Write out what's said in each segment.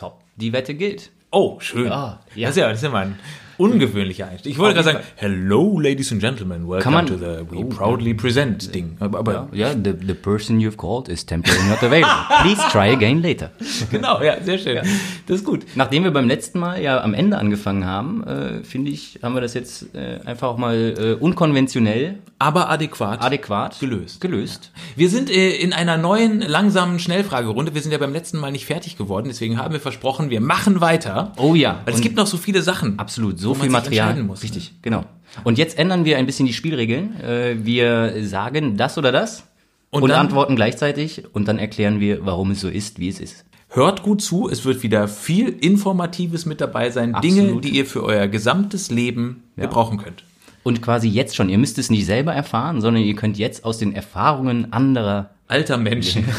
Top. Die Wette gilt. Oh, schön. Ja, ja. Das, ist ja, das ist ja mal ein ungewöhnlicher Einstieg. Ich wollte gerade sagen, hello, ladies and gentlemen, welcome man- to the We Oh, Proudly Present Ding. Aber, aber Ja, the, the person you've called is temporarily not available. Please try again later. genau, ja, sehr schön. Das ist gut. Nachdem wir beim letzten Mal ja am Ende angefangen haben, äh, finde ich, haben wir das jetzt äh, einfach auch mal äh, unkonventionell, Aber adäquat. adäquat Gelöst. gelöst. Wir sind äh, in einer neuen, langsamen Schnellfragerunde. Wir sind ja beim letzten Mal nicht fertig geworden, deswegen haben wir versprochen, wir machen weiter. Oh ja. Weil es gibt noch so viele Sachen. Absolut, so man viel Material. muss, ne? Richtig, genau. Und jetzt ändern wir ein bisschen die Spielregeln. Äh, wir sagen das oder das Und und, antworten gleichzeitig und dann erklären wir, warum es so ist, wie es ist. Hört gut zu, es wird wieder viel Informatives mit dabei sein. Dinge, Absolut. die ihr für euer gesamtes Leben gebrauchen könnt. Und quasi jetzt schon, ihr müsst es nicht selber erfahren, sondern ihr könnt jetzt aus den Erfahrungen anderer Alter Menschen.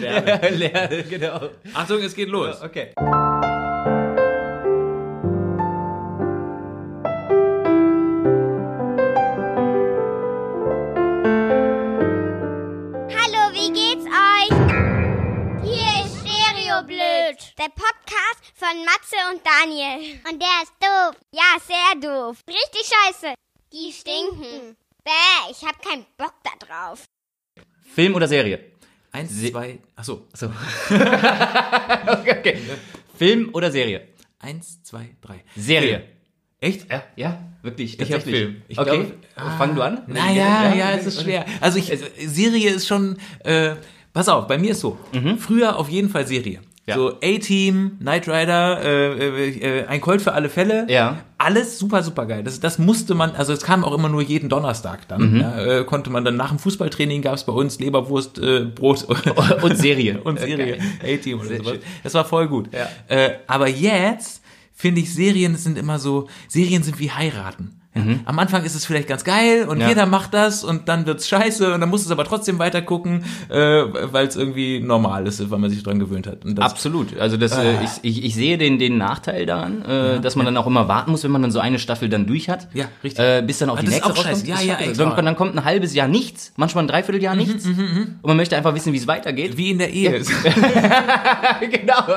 lernen. genau. Achtung, es geht los. Okay. Der Podcast von Matze und Daniel. Und der ist doof. Ja, sehr doof. Richtig scheiße. Die stinken. Bäh, ich hab keinen Bock da drauf. Film oder Serie? Eins, zwei, achso. So. okay, okay. Film oder Serie? Eins, zwei, drei. Serie. Echt? Ja, ja, wirklich. Ich hab. Film. Ich okay, glaub, fang du an. Naja, ja, es ist schwer. Also ich, Serie ist schon, äh, pass auf, bei mir ist so. Früher auf jeden Fall Serie. Ja. So A-Team, Knight Rider, äh, äh, ein Colt für alle Fälle. Ja. Alles super, super geil. Das, das musste man, also es kam auch immer nur jeden Donnerstag dann. Mhm. Ja, äh, konnte man dann nach dem Fußballtraining gab es bei uns Leberwurst, äh, Brot Und Serie. und Serie. Okay. A-Team oder Sehr sowas. schön. Das war voll gut. Ja. Äh, aber jetzt finde ich, Serien sind immer so, Serien sind wie heiraten. Ja. Am Anfang ist es vielleicht ganz geil und Mhm. Ja. jeder macht das und dann wird's scheiße und dann muss es aber trotzdem weiter gucken, äh, weil es irgendwie normal ist, weil man sich dran gewöhnt hat. Das, Absolut. Also das, äh, Ah. ich, ich, ich sehe den, den Nachteil daran, äh, dass man dann auch immer warten muss, wenn man dann so eine Staffel dann durch hat. Ja, richtig. Äh, bis dann auch Ah, die nächste auch rauskommt. Ja, ja, ey, dann, dann kommt ein halbes Jahr nichts, manchmal ein Dreivierteljahr Mhm, nichts. Und man möchte einfach wissen, wie es weitergeht. wie in der Ehe. genau.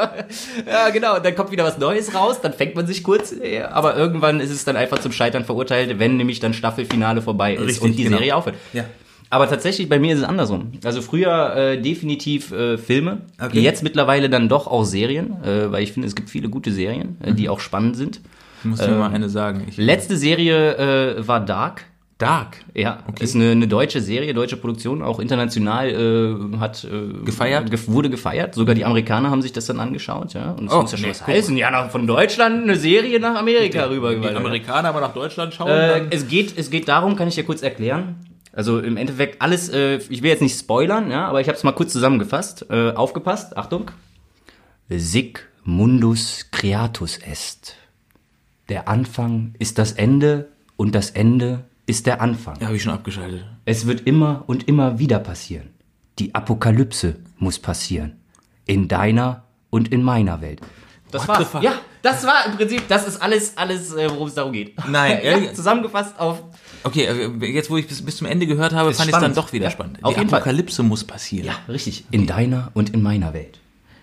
Ja, genau. Und dann kommt wieder was Neues raus, dann fängt man sich kurz, äh, aber irgendwann ist es dann einfach zum Scheitern verurteilt, wenn nämlich dann Staffelfinale vorbei ist Richtig, und die genau. Serie aufhört. Ja. Aber tatsächlich, bei mir ist es andersrum. Also früher äh, definitiv äh, Filme, Okay. jetzt mittlerweile dann doch auch Serien, äh, weil ich finde, es gibt viele gute Serien, äh, Mhm. die auch spannend sind. Ich muss dir mal eine sagen. Ich, Letzte Serie äh, war Dark. Dark. Ja, ist eine, eine deutsche Serie, deutsche Produktion, auch international äh, hat äh, Gefeiert? Ge wurde gefeiert. Sogar die Amerikaner haben sich das dann angeschaut, ja. Und das Oh, muss ja schon nee, was heißen. Ja, nach, von Deutschland eine Serie nach Amerika Die rübergewandert. Amerikaner aber nach Deutschland schauen. Äh, es geht, es geht darum, kann ich dir kurz erklären. Also im Endeffekt alles, äh, ich will jetzt nicht spoilern, ja, aber ich habe es mal kurz zusammengefasst. Äh, aufgepasst, Achtung. Sic mundus creatus est. Der Anfang ist das Ende und das Ende ist der Anfang. ja, habe ich schon abgeschaltet. Es wird immer und immer wieder passieren. Die Apokalypse muss passieren. In deiner und in meiner Welt. Das What fuck? Ja, das war im Prinzip, das ist alles, alles, äh, worum es darum geht. Nein, ja, zusammengefasst auf. Okay, äh, jetzt wo ich bis, bis zum Ende gehört habe, fand ich es dann doch wieder Ja, spannend. auf Die jeden Fall. Apokalypse muss passieren. Ja, richtig. In deiner und in meiner Welt.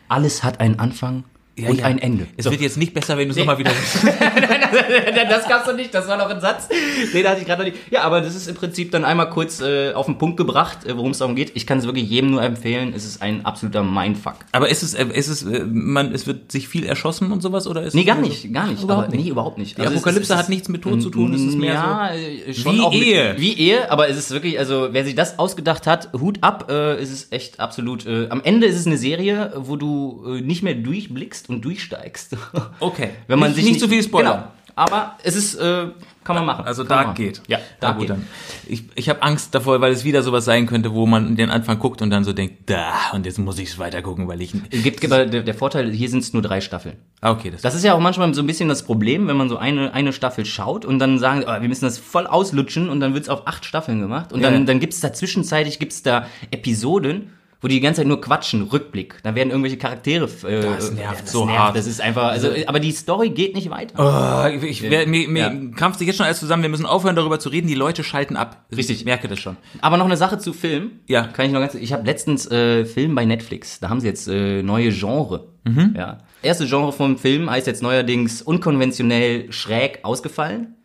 Alles hat einen Anfang Ja, und ja. ein Ende. Es So. wird jetzt nicht besser, wenn du es nochmal wieder. das gab's doch nicht, das war noch ein Satz. Den hatte ich gerade noch nicht. Ja, aber das ist im Prinzip dann einmal kurz äh, auf den Punkt gebracht, äh, worum es darum geht. Ich kann es wirklich jedem nur empfehlen. Es ist ein absoluter Mindfuck. Aber ist es, äh, ist es, äh, man, es wird sich viel erschossen und sowas oder ist Nee, es gar nur nicht, gar nicht. Überhaupt aber, nicht. Nee, überhaupt nicht. Die Also es Apokalypse es hat ist- nichts mit Tod zu tun, es ist mehr ja, so. äh, schon Wie auch Ehe. Mit, wie Ehe, aber es ist wirklich, also wer sich das ausgedacht hat, Hut ab, äh, es ist echt absolut. Äh, am Ende ist es eine Serie, wo du äh, nicht mehr durchblickst und durchsteigst. Okay. Wenn man nicht, sich nicht zu viel spoilern. Genau. Aber es ist, äh, kann man machen. Also Dark machen. geht. Ja, Dark gut, geht. dann. Ich, ich habe Angst davor, weil es wieder sowas sein könnte, wo man den Anfang guckt und dann so denkt, da, und jetzt muss ich es weiter gucken, weil ich. Es gibt, gibt aber der, der Vorteil, hier sind es nur drei Staffeln. Ah, okay, das, Das ist ja auch manchmal so ein bisschen das Problem, wenn man so eine, eine Staffel schaut und dann sagen, oh, wir müssen das voll auslutschen und dann wird's auf acht Staffeln gemacht und Ja. dann, dann gibt's da zwischenzeitlich gibt's da Episoden, wo die die ganze Zeit nur quatschen, Rückblick. Da werden irgendwelche Charaktere. Äh, Das nervt das so nervt. hart. Das ist einfach, also, aber die Story geht nicht weiter. Oh, ich, wer- mir, mir Ja. krampft sich jetzt schon alles zusammen. Wir müssen aufhören, darüber zu reden. Die Leute schalten ab. Richtig. Ich merke das schon. Aber noch eine Sache zu Film. Ja. Kann ich noch ganz. Ich habe letztens äh, Film bei Netflix. Da haben sie jetzt äh, neue Genre. Mhm. Ja. Erste Genre vom Film heißt jetzt neuerdings unkonventionell schräg ausgefallen.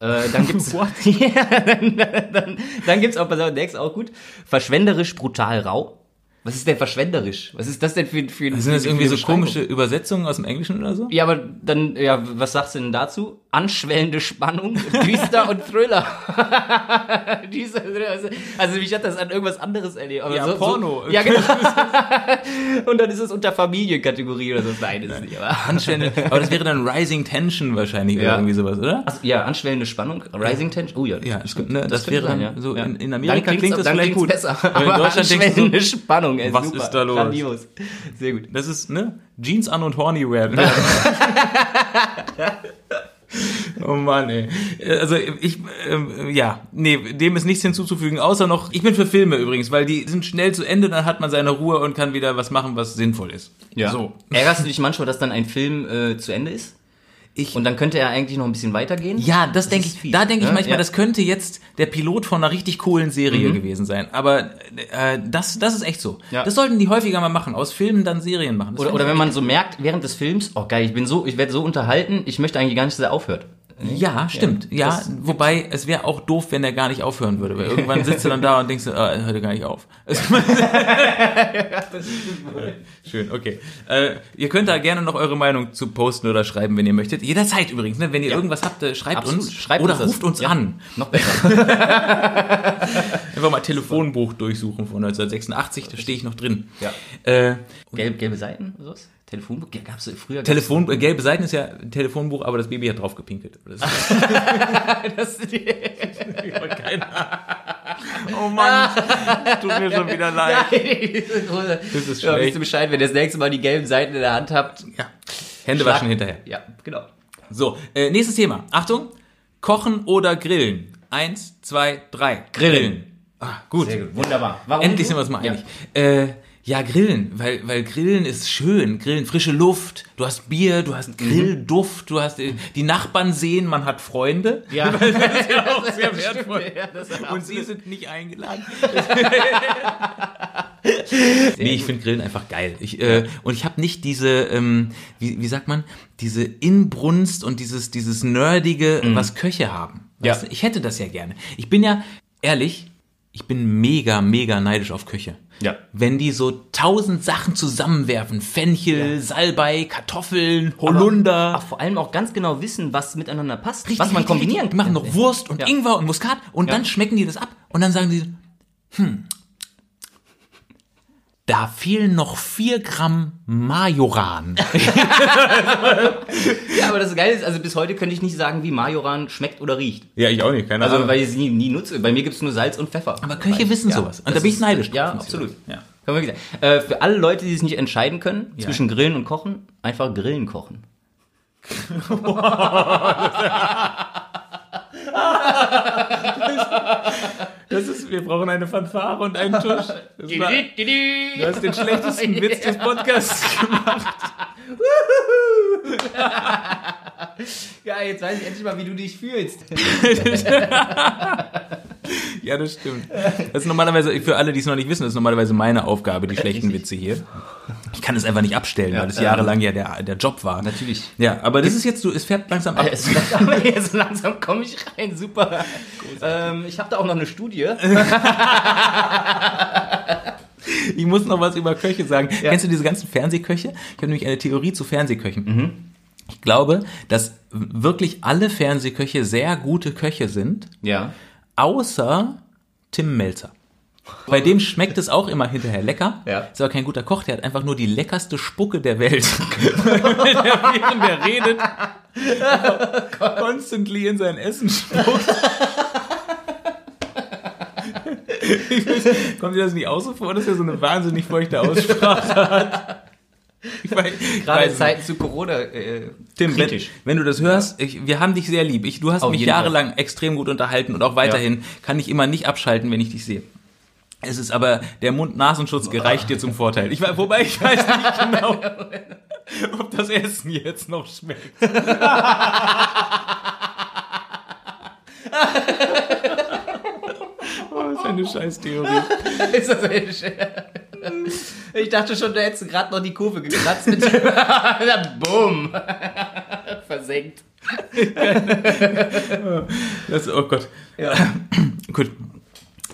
Äh, dann gibt's ja, dann, dann, dann gibt's auch, pass auf, der ist auch gut. Verschwenderisch brutal rau. Was ist denn verschwenderisch? Was ist das denn für, für Sind das irgendwie so komische Übersetzungen aus dem Englischen oder so? Ja, aber dann, ja, was sagst du denn dazu? Anschwellende Spannung, düster und Thriller. Also, also mich hat das an irgendwas anderes erlebt. Aber Ja, so, Porno. So, ja, genau. und dann ist es unter Familienkategorie oder so. Nein, ist nicht. Aber, Anschwellende, aber das wäre dann Rising Tension wahrscheinlich oder Ja. irgendwie sowas, oder? Ach, ja, anschwellende Spannung, Rising Tension. Oh ja, Ja, stimmt, ne? Das, könnte wäre sein, dann ja. so in, in Amerika klingt das dann vielleicht gut. besser. Aber in Deutschland denkst du anschwellende Spannung, ey, was super. ist da los? Grandios. Sehr gut. das ist, ne? Jeans an und horny werden. Oh Mann, ey. Also ich, ähm, ja, nee, dem ist nichts hinzuzufügen, außer noch, ich bin für Filme übrigens, weil die sind schnell zu Ende, dann hat man seine Ruhe und kann wieder was machen, was sinnvoll ist. So. Ärgerst du dich manchmal, dass dann ein Film äh, zu Ende ist? Ich, Und dann könnte er eigentlich noch ein bisschen weitergehen? ja, das, denke ist ich, fies, da denke ich ne? manchmal, Ja. das könnte jetzt der Pilot von einer richtig coolen Serie gewesen sein. Aber äh, das, das ist echt so. Ja. Das sollten die häufiger mal machen, aus Filmen dann Serien machen. Das Oder, oder wenn man so merkt, während des Films, oh geil, ich bin so, ich werde so unterhalten, ich möchte eigentlich gar nicht, dass er aufhört. Ja, stimmt. Ja, das wobei es wäre auch doof, wenn er gar nicht aufhören würde, weil irgendwann sitzt du dann da und denkst, du, ah, er hört ja gar nicht auf. Schön, okay. Äh, ihr könnt da gerne noch eure Meinung zu posten oder schreiben, wenn ihr möchtet. Jederzeit übrigens, ne? wenn ihr irgendwas habt, äh, schreibt Absolut. uns Schreibt oder uns ruft uns Ja. an. Noch besser. Einfach mal Telefonbuch durchsuchen von 1986, da stehe ich noch drin. Ja. Äh, Gelb, gelbe Seiten oder sowas? Telefonbuch? Ja, gab's früher. gab's- Telefon, äh, gelbe Seiten ist ja ein Telefonbuch, aber das Baby hat drauf gepinkelt. Das ist Das, keiner. Oh Mann, tut mir schon wieder leid. das ist Ja, schlecht. wisst ihr Bescheid, wenn ihr das nächste Mal die gelben Seiten in der Hand habt. Ja. Hände waschen hinterher. Ja, genau. So, äh, nächstes Thema. Achtung. Kochen oder grillen? Eins, zwei, drei. Grillen. Ah, gut. Sehr gut. Wunderbar. Warum Endlich du? sind wir uns mal Ja. einig. Äh, ja, grillen, weil, weil grillen ist schön. Grillen, frische Luft, du hast Bier, du Mhm. hast Grillduft, du hast, äh, die Nachbarn sehen, man hat Freunde. Ja, Das ist ja auch sehr stimmt. wertvoll. Ja, Und sie sind nicht eingeladen. nee, ich finde Grillen einfach geil. Ich, äh, und ich habe nicht diese, ähm, wie, wie sagt man, diese Inbrunst und dieses, dieses Nerdige, was Köche haben. Ja. Du? Ich hätte das ja gerne. Ich bin ja, ehrlich, ich bin mega, mega neidisch auf Köche. Ja. Wenn die so tausend Sachen zusammenwerfen, Fenchel, Salbei, Kartoffeln, Holunder. Ach, vor allem auch ganz genau wissen, was miteinander passt, Richtig, was man richtig, kombinieren richtig. Die machen noch Wurst und Ja. Ingwer und Muskat und Ja. dann schmecken die das ab und dann sagen die, hm, da fehlen noch vier Gramm Majoran. Ja, aber das Geile ist, also bis heute könnte ich nicht sagen, wie Majoran schmeckt oder riecht. Ja, ich auch nicht, keine Also, weil ich es nie, nie nutze. Bei mir gibt es nur Salz und Pfeffer. Aber Köche wissen sowas. Und da bin ich neidisch Ja, absolut. Ja. Äh, für alle Leute, die sich nicht entscheiden können, zwischen Grillen und Kochen, einfach Grillen kochen. Das ist, wir brauchen eine Fanfare und einen Tusch. Das war, du hast den schlechtesten Witz des Podcasts gemacht. Ja, jetzt weiß ich endlich mal, wie du dich fühlst. Ja, das stimmt. Das ist normalerweise, für alle, die es noch nicht wissen, das ist normalerweise meine Aufgabe, die schlechten Witze hier. Ich kann es einfach nicht abstellen, weil das jahrelang ja der, der Job war. Natürlich. Ja, aber das ist jetzt so, es fährt langsam ab. Es wird aber jetzt langsam komme ich rein, super. Ähm, ich habe da auch noch eine Studie. Ich muss noch was über Köche sagen. Kennst du diese ganzen Fernsehköche? Ich habe nämlich eine Theorie zu Fernsehköchen. Ich glaube, dass wirklich alle Fernsehköche sehr gute Köche sind, Ja. Außer Tim Melzer. Bei dem schmeckt es auch immer hinterher lecker. Ja. Ist aber kein guter Koch, der hat einfach nur die leckerste Spucke der Welt. Während er redet, constantly in sein Essen spuckt. Kommt dir das nicht auch so vor, dass er so eine wahnsinnig feuchte Aussprache hat? Ich Gerade in. Zeiten zu Corona. Äh, Tim, wenn, kritisch. wenn du das hörst, ich, wir haben dich sehr lieb. Ich, du hast Auf mich jahrelang extrem gut unterhalten und auch weiterhin kann ich immer nicht abschalten, wenn ich dich sehe. Es ist aber, der Mund-Nasenschutz gereicht dir zum Vorteil. Ich, wobei ich weiß nicht genau, ob das Essen jetzt noch schmeckt. oh, das ist eine scheiß Theorie. Ist das echt? Ich dachte schon, du hättest gerade noch die Kurve gekratzt mit dem Bumm. Versenkt. Das, oh Gott. Ja. Gut.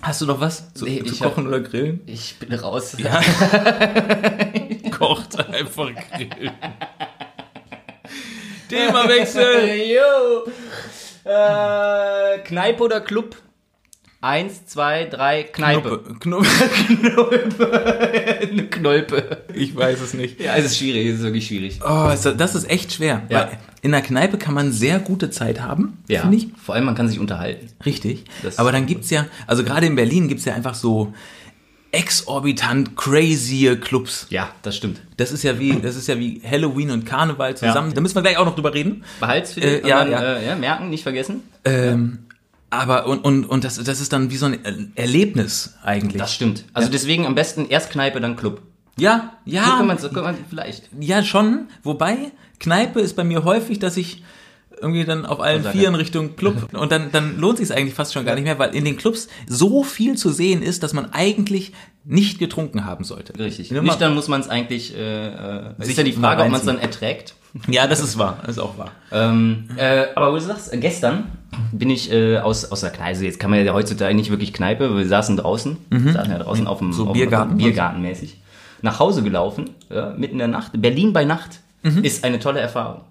Hast du noch was zu, Nee, zu ich hab- kochen oder grillen? Ich bin raus. Kocht einfach grillen. Themawechsel. Jo. Äh, Kneipe oder Club? Eins, zwei, drei, Kneipe. Knuppe. Knuppe. Eine Knolpe. Ich weiß es nicht. Ja, es ist schwierig, es ist wirklich schwierig. Oh, das, ist echt schwer. Ja. In der Kneipe kann man sehr gute Zeit haben, Ja, finde ich. vor allem man kann sich unterhalten. Richtig. Das- Aber dann gibt's ja, also gerade in Berlin gibt's ja einfach so exorbitant crazy Clubs. Ja, das stimmt. Das ist ja wie, das ist ja wie Halloween und Karneval zusammen. Ja. Da müssen wir gleich auch noch drüber reden. Behalt's Äh, und ja, dann, ja. Äh, ja, merken, nicht vergessen. Ähm, aber und, und, und das, das ist dann wie so ein Er- Erlebnis eigentlich. Das stimmt. Also deswegen am besten erst Kneipe, dann Club. ja, So ja. kann man, so kann man vielleicht. Ja, schon. Wobei, Kneipe ist bei mir häufig, dass ich irgendwie dann auf allen. Vieren Richtung Club und dann, dann lohnt sich eigentlich fast schon gar nicht mehr, weil in den Clubs so viel zu sehen ist, dass man eigentlich nicht getrunken haben sollte. Richtig. Nur mal- Nüchtern muss man es eigentlich, äh, äh, es ist ja die Frage, ob man es dann erträgt. Ja, das ist wahr. Das ist auch wahr. Ähm, äh, aber wo du sagst, äh, gestern bin ich äh, aus, aus der Kneipe, jetzt kann man ja heutzutage nicht wirklich Kneipe, wir saßen draußen, saßen ja draußen auf dem So auf, Biergarten? Biergartenmäßig, nach Hause gelaufen, ja, mitten in der Nacht. Berlin bei Nacht Mhm. ist eine tolle Erfahrung.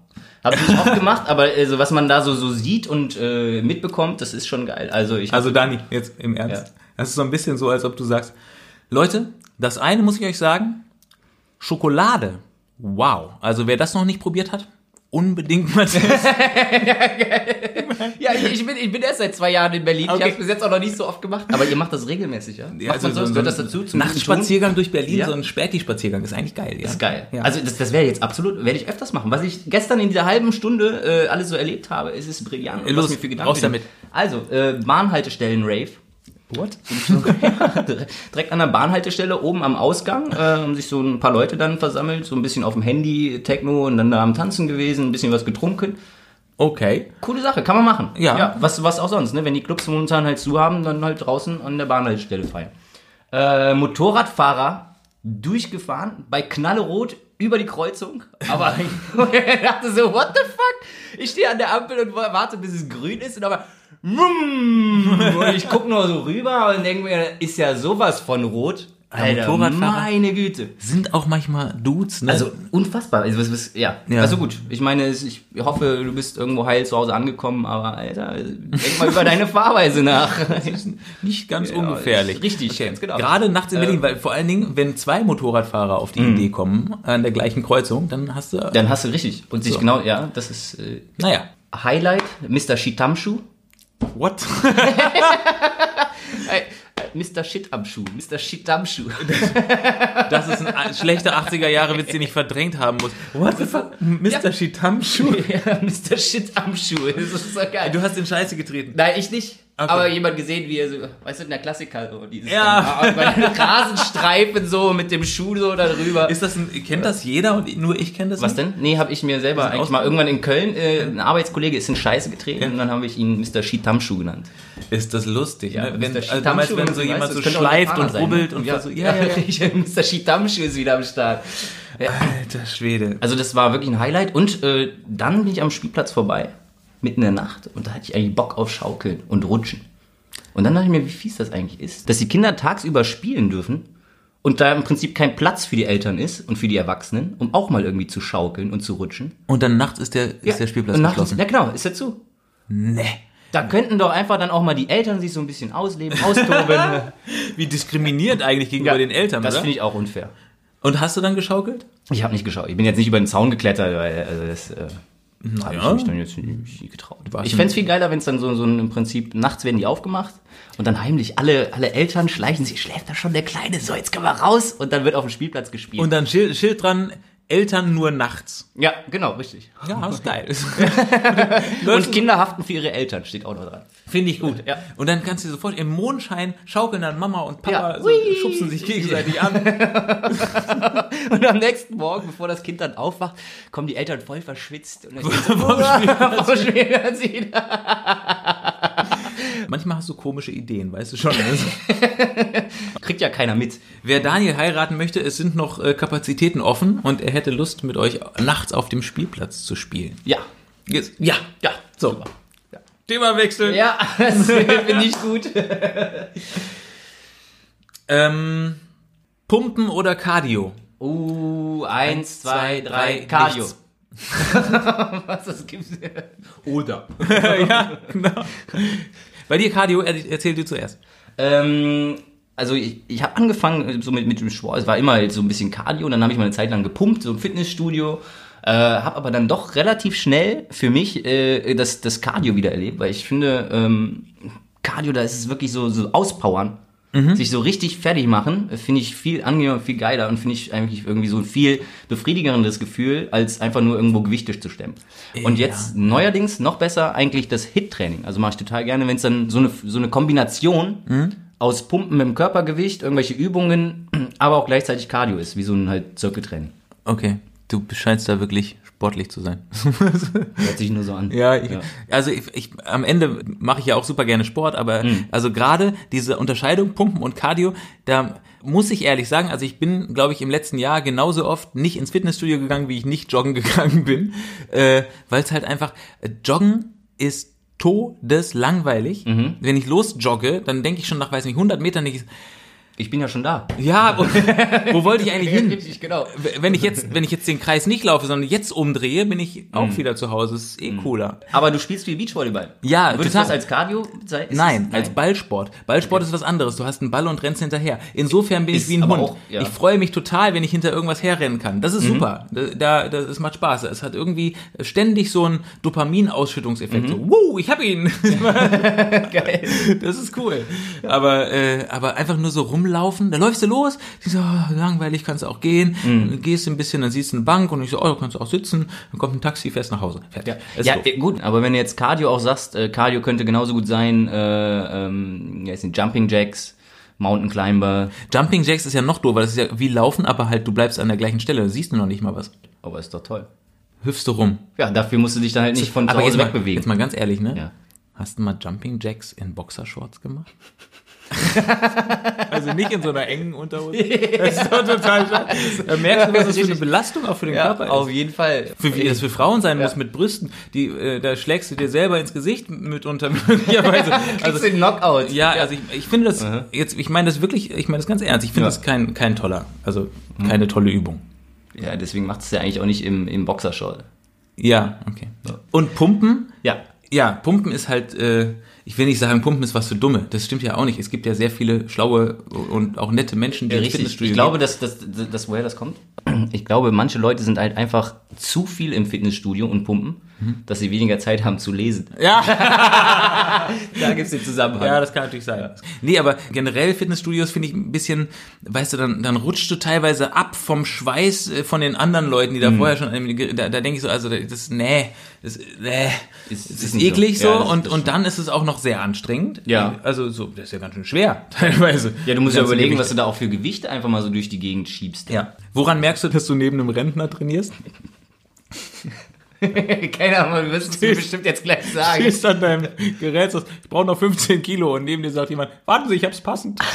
Habe ich oft gemacht, aber also, was man da so, so sieht und äh, mitbekommt, das ist schon geil. Also ich Also Dani, jetzt im Ernst. Ja. Das ist so ein bisschen so, als ob du sagst, Leute, das eine muss ich euch sagen, Schokolade. Wow. Also wer das noch nicht probiert hat, unbedingt mal testen. Ja, ich, ich, bin, ich bin erst seit zwei Jahren in Berlin. Ich Okay. habe es bis jetzt auch noch nicht so oft gemacht. Aber ihr macht das regelmäßig, ja? Ja, Macht also man so, so- gehört so das dazu? Zum? Nachtspaziergang durch Berlin, Ja. so ein Späti-Spaziergang ist eigentlich geil. Ja. Das ist geil. Ja. Also das, das wäre jetzt absolut, werde ich öfters machen. Was ich gestern in dieser halben Stunde äh, alles so erlebt habe, ist es brillant. Und Los, was mir für Gedanken raus damit. Also, äh, Bahnhaltestellen-Rave. What? Direkt an der Bahnhaltestelle, oben am Ausgang, äh, haben sich so ein paar Leute dann versammelt, so ein bisschen auf dem Handy, Techno und dann da am Tanzen gewesen, ein bisschen was getrunken. Okay. Coole Sache, kann man machen. Ja. was, was auch sonst, ne? Wenn die Clubs momentan halt zu haben, dann halt draußen an der Bahnhaltestelle feiern. Äh, Motorradfahrer durchgefahren, bei Knallerot über die Kreuzung. Aber ich dachte so, what the fuck? Ich stehe an der Ampel und warte, bis es grün ist und aber und ich gucke nur so rüber und denke mir, ist ja sowas von rot. Alter, meine Güte. Sind auch manchmal Dudes, ne? Also unfassbar. Also, was, was, ja. Ja. also gut. Ich meine, ich hoffe, du bist irgendwo heil zu Hause angekommen, aber Alter, denk mal über deine Fahrweise nach. nicht ganz Ja, ungefährlich. Richtig, ganz genau. Gerade nachts in Berlin, weil vor allen Dingen, wenn zwei Motorradfahrer auf die Idee kommen, an der gleichen Kreuzung, dann hast du, Dann hast du richtig. Und sich So. genau, ja, das ist äh, naja. Highlight, Mr. Shitamshu. What? Äh, Mr. Shit am Schuh. Mr. Shitamshu. Das ist ein schlechter 80er-Jahre-Witz, den ich verdrängt haben muss. What the fuck? Mr. Shitamshu? ja, Mr. Shit am Schuh. Das ist so geil. Du hast in Scheiße getreten. Nein, ich nicht. Okay. Aber jemand gesehen, wie er so, weißt du, in der Klassiker, so dieses Ja. dann, bei den Rasenstreifen so mit dem Schuh so darüber. Ist das ein, kennt das jeder und nur ich kenne das Was nicht? denn? Nee, habe ich mir selber eigentlich mal irgendwann in Köln, äh, ein Arbeitskollege ist in Scheiße getreten und dann habe ich ihn Mr. Shitamshu genannt. Ist das lustig, Ja, ne? Wenn, also meinst, wenn so weißt jemand du, so schleift und sein, rubbelt ne? und ja, so, ja, ja, ja. Mr. Shitamshu ist wieder am Start. Alter Schwede. Also das war wirklich ein Highlight und äh, dann bin ich am Spielplatz vorbei, mitten in der Nacht und da hatte ich eigentlich Bock auf Schaukeln und Rutschen. Und dann dachte ich mir, wie fies das eigentlich ist, dass die Kinder tagsüber spielen dürfen und da im Prinzip kein Platz für die Eltern ist und für die Erwachsenen, um auch mal irgendwie zu schaukeln und zu rutschen. Und dann nachts ist der, ist der Spielplatz geschlossen. Ja genau, ist er zu. Nee. Da könnten doch einfach dann auch mal die Eltern sich so ein bisschen ausleben, austoben. Wie diskriminiert eigentlich gegenüber den Eltern, Das finde ich auch unfair. Und hast du dann geschaukelt? Ich habe nicht geschaut. Ich bin jetzt nicht über den Zaun geklettert, weil also das äh, habe ich Naja. mich dann jetzt nicht getraut. warst Ich fände es viel geiler, wenn es dann so, so im Prinzip, nachts werden die aufgemacht und dann heimlich alle, alle Eltern schleichen sich, schläft da schon der Kleine, so jetzt können wir raus und dann wird auf dem Spielplatz gespielt. Und dann Schild, Schild dran, Eltern nur nachts. Ja, genau, richtig. Ja, ist geil. Und Kinder haften für ihre Eltern, steht auch noch dran. Finde ich gut. Ja. Und dann kannst du dir sofort im Mondschein schaukeln dann Mama und Papa Ja. so, schubsen sich gegenseitig an. Und am nächsten Morgen, bevor das Kind dann aufwacht, kommen die Eltern voll verschwitzt. Und dann geht's Vom Manchmal hast du komische Ideen, weißt du schon. Also, Kriegt ja keiner mit. wer Daniel heiraten möchte, es sind noch äh, Kapazitäten offen und er hätte Lust, mit euch nachts auf dem Spielplatz zu spielen. Ja. Jetzt, ja, ja, so. Ja. Thema wechseln. Ja, das finde ich gut. Ähm, Pumpen oder Cardio? Uh, eins, zwei, drei, Cardio. nichts. Was das gibt's? Oder. ja, genau. Bei dir Cardio, er- erzähl dir zuerst. Ähm, also ich, ich habe angefangen äh, so mit, mit dem Sport, es war immer halt so ein bisschen Cardio, und dann habe ich mal eine Zeit lang gepumpt, so im Fitnessstudio, äh, habe aber dann doch relativ schnell für mich äh, das, das Cardio wieder erlebt, weil ich finde, ähm, Cardio, da ist es wirklich so, so auspowern, sich so richtig fertig machen, finde ich viel angenehmer, viel geiler und finde ich eigentlich irgendwie so ein viel befriedigerendes Gefühl, als einfach nur irgendwo Gewichte zu stemmen. Und Ja. jetzt neuerdings noch besser eigentlich das HIT-Training. Also mache ich total gerne, wenn es dann so eine, so eine Kombination aus Pumpen mit dem Körpergewicht, irgendwelche Übungen, aber auch gleichzeitig Cardio ist, wie so ein halt Zirkeltraining. Okay, du scheinst da wirklich sportlich zu sein. Hört sich nur so an. Ja, ich, also ich, ich am Ende mache ich ja auch super gerne Sport, aber also gerade diese Unterscheidung Pumpen und Cardio, da muss ich ehrlich sagen, also ich bin, glaube ich, im letzten Jahr genauso oft nicht ins Fitnessstudio gegangen, wie ich nicht joggen gegangen bin, äh, weil es halt einfach äh, Joggen ist todeslangweilig. Wenn ich losjogge, dann denke ich schon nach, weiß nicht, 100 Metern nicht, Ich bin ja schon da. ja, wo, wo wollte ich eigentlich hin? Richtig, genau. Wenn ich jetzt, wenn ich jetzt den Kreis nicht laufe, sondern jetzt umdrehe, bin ich auch wieder zu Hause. Das ist eh cooler. Aber du spielst viel Beachvolleyball. Ja, Würdest total. du das als Cardio sein? Nein, das- als Ballsport. Ballsport ist was anderes. Du hast einen Ball und rennst hinterher. Insofern bin Ist ich wie ein Hund. auch, ja. Mhm. Ich freue mich total, wenn ich hinter irgendwas herrennen kann. Das ist super. Da, da, das macht Spaß. Es hat irgendwie ständig so einen Dopaminausschüttungseffekt. Mhm. So, wow, ich hab ihn. Geil. Das ist cool. Aber, äh, aber einfach nur so rumlaufen. Da läufst du los. Die so, oh, langweilig, kannst du auch gehen. Mhm. Dann gehst du ein bisschen, dann siehst du eine Bank und ich so, oh, da kannst du auch sitzen. Dann kommt ein Taxi, fährst nach Hause. Fertig. Ist Ja, doof. äh, gut, aber wenn du jetzt Cardio auch sagst, äh, Cardio könnte genauso gut sein, äh, ähm, ja, es sind Jumping Jacks, Mountain Climber, Jumping Jacks ist ja noch doof, weil das ist ja wie Laufen, aber halt du bleibst an der gleichen Stelle. Da siehst du noch nicht mal was. aber ist doch toll. Hüpfst du rum. Ja, dafür musst du dich dann halt nicht von zu aber Hause jetzt mal, wegbewegen. jetzt mal ganz ehrlich, ne? Ja. Hast du mal Jumping Jacks in Boxershorts gemacht? also nicht in so einer engen Unterhose. Das ist doch total scheiße. Da merkst du, was das für eine Belastung auch für den ja, Körper auf ist. jeden Fall. Für, wie das für Frauen sein muss mit Brüsten, die, äh, da schlägst du dir selber ins Gesicht mitunter möglicherweise. Also, den Knockout. ja, also ich, ich finde das Aha. jetzt, ich meine das wirklich, ich meine das ganz ernst. Ich finde Ja. das kein, kein toller, also keine tolle Übung. Ja, deswegen macht es ja eigentlich auch nicht im, im Boxershort. Ja, okay. Und Pumpen? Ja. Ja, Pumpen ist halt, äh, ich will nicht sagen, Pumpen ist was für Dumme. Das stimmt ja auch nicht. Es gibt ja sehr viele schlaue und auch nette Menschen, die Ja, ins richtig. Fitnessstudio Ich glaube, dass, dass, dass, dass woher das kommt. Ich glaube, manche Leute sind halt einfach zu viel im Fitnessstudio und pumpen, dass sie weniger Zeit haben zu lesen. Ja, Da gibt's den Zusammenhang. ja, das kann natürlich sein. Nee, aber generell Fitnessstudios finde ich ein bisschen, weißt du, dann, dann rutschst du teilweise ab vom Schweiß äh, von den anderen Leuten, die Mhm. da vorher schon, da, da denke ich so, also das, nee, das, nee, Ist- das ist ist eklig so, Ja, das- und, das und dann ist es auch noch sehr anstrengend. Ja. Also so, das ist ja ganz schön schwer, teilweise. Ja, du musst ja überlegen, Gewichte. was du da auch für Gewichte einfach mal so durch die Gegend schiebst. Ja. Woran merkst du, dass du neben einem Rentner trainierst? Keine Ahnung, du wirst es bestimmt jetzt gleich sagen. Stehst an deinem Gerät, sagst, ich brauche noch 15 Kilo und neben dir sagt jemand, warten Sie, ich hab's passend.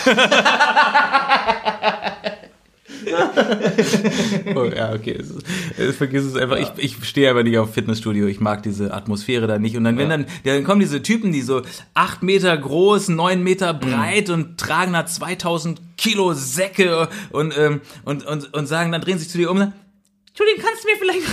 oh, ja, okay. Es es, vergiss es einfach. Ich, ich stehe aber nicht auf Fitnessstudio. Ich mag diese Atmosphäre da nicht. Und dann, wenn dann, dann kommen diese Typen, die so acht Meter groß, neun Meter breit und tragen da 2000 Kilo Säcke und, ähm, und, und, und sagen, dann drehen sich zu dir um und sagen, Entschuldigung, kannst du mir vielleicht?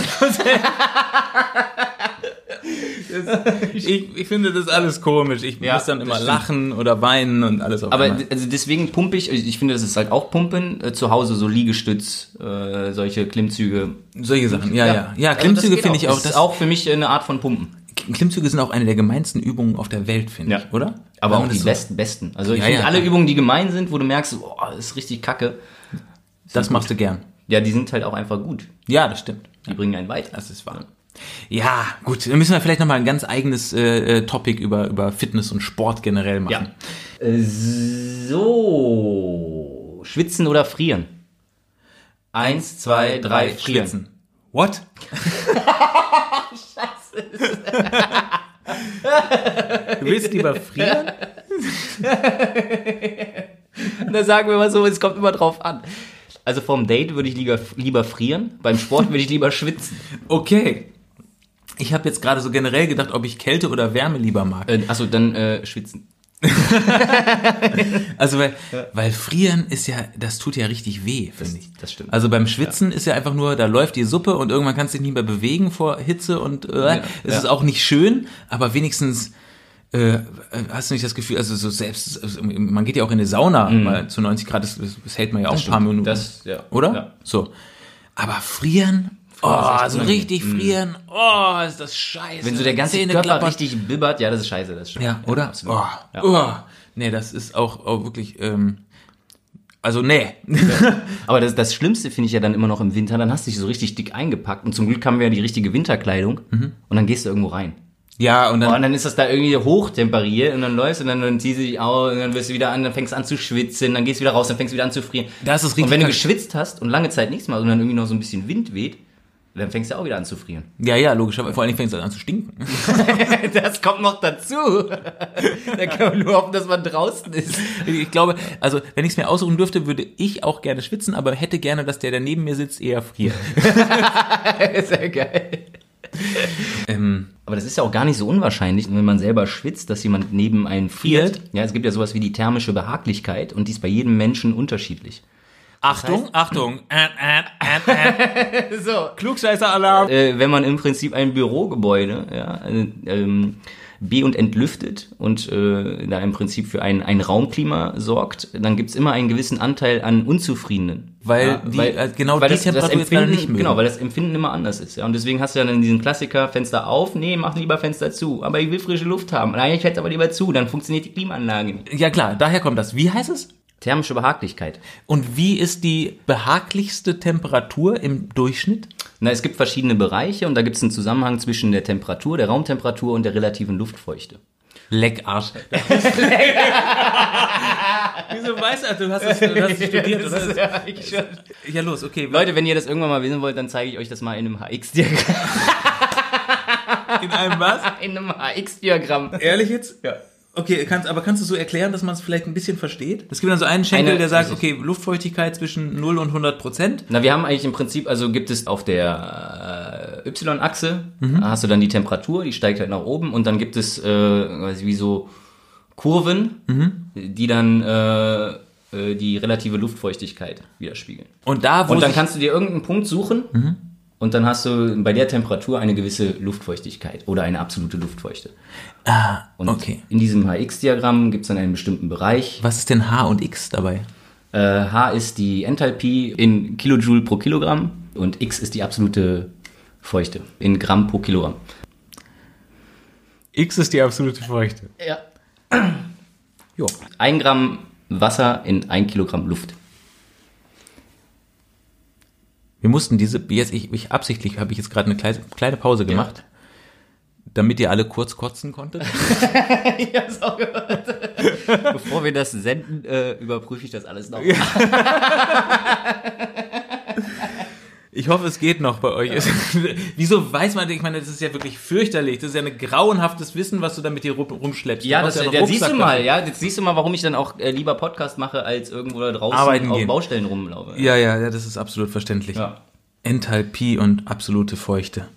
Das- ich, ich finde das alles komisch. Ich Ja, muss dann das immer lachen oder weinen und alles auf Aber einmal. also deswegen pumpe ich, ich finde, das ist halt auch Pumpen, äh, zu Hause so Liegestütz, äh, solche Klimmzüge. Solche Sachen, ja, ja. Ja, Also das Klimmzüge geht finde ich auch. Das Das ist auch für mich eine Art von Pumpen. Klimmzüge sind auch eine der gemeinsten Übungen auf der Welt, finde Ja. ich, oder? Aber auch die das so- besten, besten. Also ich Ja, finde ja, alle. Übungen, die gemein sind, wo du merkst, boah, das ist richtig kacke. Das machst du gern. Ja, die sind halt auch einfach gut. Ja, das stimmt. Die bringen einen weiter. Das ist wahr. Ja, gut, dann müssen wir vielleicht nochmal ein ganz eigenes äh, äh, Topic über, über Fitness und Sport generell machen. Ja. Äh, So. Schwitzen oder frieren? Eins, zwei, drei, frieren. Schwitzen. What? Scheiße. du willst lieber frieren? Da sagen wir mal so, es kommt immer drauf an. Also vom Date würde ich lieber, lieber frieren, beim Sport würde ich lieber schwitzen. Okay. Ich habe jetzt gerade so generell gedacht, ob ich Kälte oder Wärme lieber mag. Äh, achso, dann äh, schwitzen. Also weil, weil frieren ist ja, das tut ja richtig weh, finde ich. das stimmt. Also beim Schwitzen ist ja einfach nur, da läuft die Suppe und irgendwann kannst du dich nicht mehr bewegen vor Hitze und äh, es ja. ist auch nicht schön, aber wenigstens äh, hast du nicht das Gefühl, also so selbst, also man geht ja auch in eine Sauna mal zu 90 Grad, das, das hält man ja auch ein paar stimmt. Minuten. Das- ja. Oder? Ja. So. Aber frieren, oh, so unangenehm. richtig frieren, oh, ist das scheiße. Wenn so der ganze Zähne Körper klappern. richtig bibbert, ja, das ist scheiße, das stimmt. Ja, oder? absolut. Oh, Ja. oh. Nee, das ist auch, auch wirklich, ähm, also nee. Aber das, das Schlimmste finde ich ja dann immer noch im Winter, dann hast du dich so richtig dick eingepackt und zum Glück haben wir ja die richtige Winterkleidung und dann gehst du irgendwo rein. Ja, und Oh, dann, und dann ist das da irgendwie hochtemperiert und dann läufst und dann, dann ziehst du dich aus und dann wirst du wieder an, dann fängst du an zu schwitzen, dann gehst du wieder raus, dann fängst du wieder an zu frieren. Das ist richtig Und wenn du geschwitzt hast und lange Zeit nichts machst und dann irgendwie noch so ein bisschen Wind weht, dann fängst du auch wieder an zu frieren. ja, ja, logisch, aber vor allen Dingen fängt es an zu stinken. Das kommt noch dazu. da kann man nur hoffen, dass man draußen ist. Ich glaube, also wenn ich es mir aussuchen dürfte, würde ich auch gerne schwitzen, aber hätte gerne, dass der, der neben mir sitzt, eher friert. Sehr geil. ähm, Aber das ist ja auch gar nicht so unwahrscheinlich, wenn man selber schwitzt, dass jemand neben einen friert. Ja, es gibt ja sowas wie die thermische Behaglichkeit und die ist bei jedem Menschen unterschiedlich. Achtung, Achtung. Äh, äh, äh, äh. So. Klugscheißer-Alarm. Äh, wenn man im Prinzip ein Bürogebäude ja, äh, ähm, be- und entlüftet und äh, da im Prinzip für ein, ein Raumklima sorgt, dann gibt's immer einen gewissen Anteil an Unzufriedenen. Weil die, äh, genau die Temperatur jetzt gerade Empfinden, nicht mögen. Genau, weil das Empfinden immer anders ist. Ja. Und deswegen hast du ja dann diesen Klassiker, Fenster auf, nee, mach lieber Fenster zu. Aber ich will frische Luft haben. Nein, ich hätte aber lieber zu, dann funktioniert die Klimaanlage nicht. Ja klar, daher kommt das. Wie heißt es? Thermische Behaglichkeit. Und wie ist die behaglichste Temperatur im Durchschnitt? Na, es gibt verschiedene Bereiche und da gibt es einen Zusammenhang zwischen der Temperatur, der Raumtemperatur und der relativen Luftfeuchte. Leckarsch. Wieso weißt du, du hast es du hast es studiert, oder? Ja, ich schon. Ja, los, okay. Leute, wenn ihr das irgendwann mal wissen wollt, dann zeige ich euch das mal in einem HX-Diagramm. in einem was? In einem HX-Diagramm. Ehrlich jetzt? Ja. Okay, kannst, aber kannst du so erklären, dass man es vielleicht ein bisschen versteht? Es gibt dann so einen Schenkel, Eine- der sagt, okay, Luftfeuchtigkeit zwischen 0 und 100 Prozent. Na, wir haben eigentlich im Prinzip, also gibt es auf der äh, Y-Achse, da hast du dann die Temperatur, die steigt halt nach oben und dann gibt es, äh, wie so Kurven, die dann äh, äh, die relative Luftfeuchtigkeit widerspiegeln. Und da, wo Und dann kannst du dir irgendeinen Punkt suchen und dann hast du bei der Temperatur eine gewisse Luftfeuchtigkeit oder eine absolute Luftfeuchte. Ah, Und okay. in diesem HX-Diagramm gibt es dann einen bestimmten Bereich. Was ist denn H und X dabei? Äh, H ist die Enthalpie in Kilojoule pro Kilogramm und X ist die absolute Feuchte in Gramm pro Kilogramm. X ist die absolute Feuchte. Ja. Jo. Ein Gramm Wasser in ein Kilogramm Luft. Wir mussten diese, jetzt, ich, ich absichtlich habe ich jetzt gerade eine kleine, kleine Pause gemacht, damit ihr alle kurz kotzen konntet. Ich hab's auch gehört. Bevor wir das senden, äh, überprüfe ich das alles noch. Ich hoffe, es geht noch bei euch. Es- Wieso weiß man, ich meine, das ist ja wirklich fürchterlich. Das ist ja ein grauenhaftes Wissen, was du da mit dir rum, rumschleppst. Ja, das, ja, einen siehst du Rucksack mal, ja. Jetzt siehst du mal, warum ich dann auch äh, lieber Podcast mache, als irgendwo da draußen Arbeiten auf gehen. Baustellen rumlaufe. Ja, ja, ja, das ist absolut verständlich. Ja. Enthalpie und absolute Feuchte.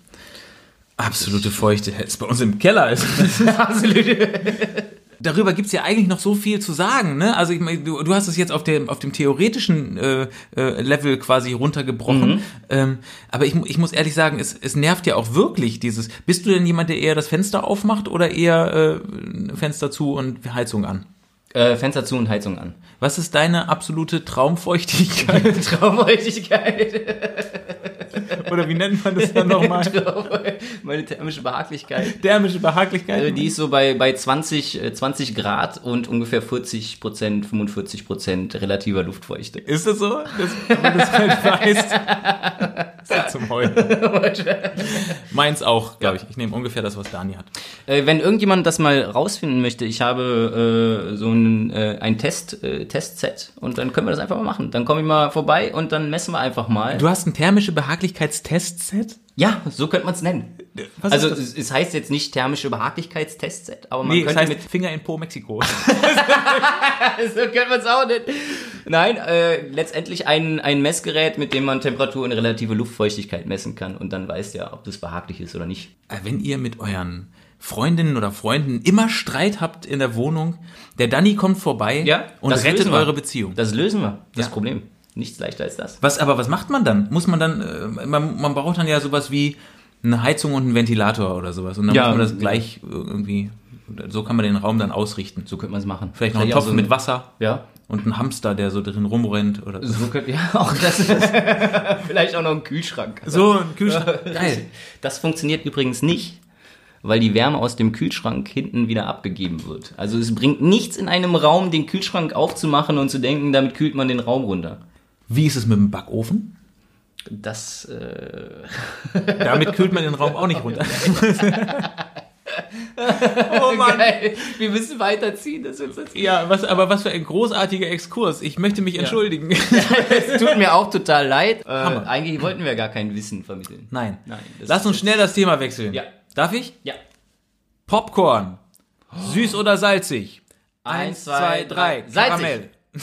Absolute Feuchte. Ist bei uns im Keller. Ist Darüber gibt's ja eigentlich noch so viel zu sagen, ne? Also ich meine, du, du hast es jetzt auf dem, auf dem theoretischen äh, äh, Level quasi runtergebrochen. Ähm, aber ich, ich muss ehrlich sagen, es, es nervt ja auch wirklich dieses. Bist du denn jemand, der eher das Fenster aufmacht oder eher äh, Fenster zu und Heizung an? Äh, Fenster zu und Heizung an. Was ist deine absolute Traumfeuchtigkeit? Traumheutigkeit. Oder wie nennt man das dann nochmal? Meine thermische Behaglichkeit. Thermische Behaglichkeit. Äh, Die ist so bei, bei 20, äh, 20 Grad und ungefähr 40 Prozent, 45 Prozent relativer Luftfeuchte. Ist das so? Das, wenn man das halt weiß. Das ist zum Heulen. Meins auch, glaube ich. Ich nehme ungefähr das, was Dani hat. Äh, wenn irgendjemand das mal rausfinden möchte, ich habe äh, so ein, äh, ein Test, äh, Testset und dann können wir das einfach mal machen. Dann komme ich mal vorbei und dann messen wir einfach mal. Du hast ein thermische Behaglichkeitstestset? ja, so könnte man es nennen. Was also es, es heißt jetzt nicht thermische Behaglichkeitstestset, aber man Nee, könnte heißt mit Finger in Po Mexiko. so könnte man es auch nennen. Nein, äh, letztendlich ein, ein Messgerät, mit dem man Temperatur und relative Luftfeuchtigkeit messen kann und dann weiß ja, ob das behaglich ist oder nicht. Äh, Wenn ihr mit euren Freundinnen oder Freunden immer Streit habt in der Wohnung, der Danny kommt vorbei und das rettet eure Beziehung. Das lösen wir. Das Ja. Problem. Nichts leichter als das. Was, aber was macht man dann? Muss man dann, äh, man, man braucht dann ja sowas wie eine Heizung und einen Ventilator oder sowas. Und dann Ja, muss man das gleich irgendwie, so kann man den Raum dann ausrichten. So könnte man es machen. Vielleicht noch einen Topf so mit Wasser Ja. und ein Hamster, der so drin rumrennt oder so. So könnte, ja, auch das. Vielleicht auch noch ein Kühlschrank. So, ein Kühlschrank. Geil. Das funktioniert übrigens nicht, weil die Wärme aus dem Kühlschrank hinten wieder abgegeben wird. Also es bringt nichts in einem Raum, den Kühlschrank aufzumachen und zu denken, damit kühlt man den Raum runter. Wie ist es mit dem Backofen? Das, äh, Damit kühlt man den Raum auch nicht runter. oh Mann. geil. Wir müssen weiterziehen, das wird jetzt Ja, was, aber was für ein großartiger Exkurs. Ich möchte mich entschuldigen. Es tut mir auch total leid. Äh, eigentlich wollten wir gar kein Wissen vermitteln. Nein. Nein, Lass ist uns schnell das Thema wechseln. Ja. Darf ich? Ja. Popcorn. Süß oder salzig? Eins, zwei, drei. Salzig. Karamell.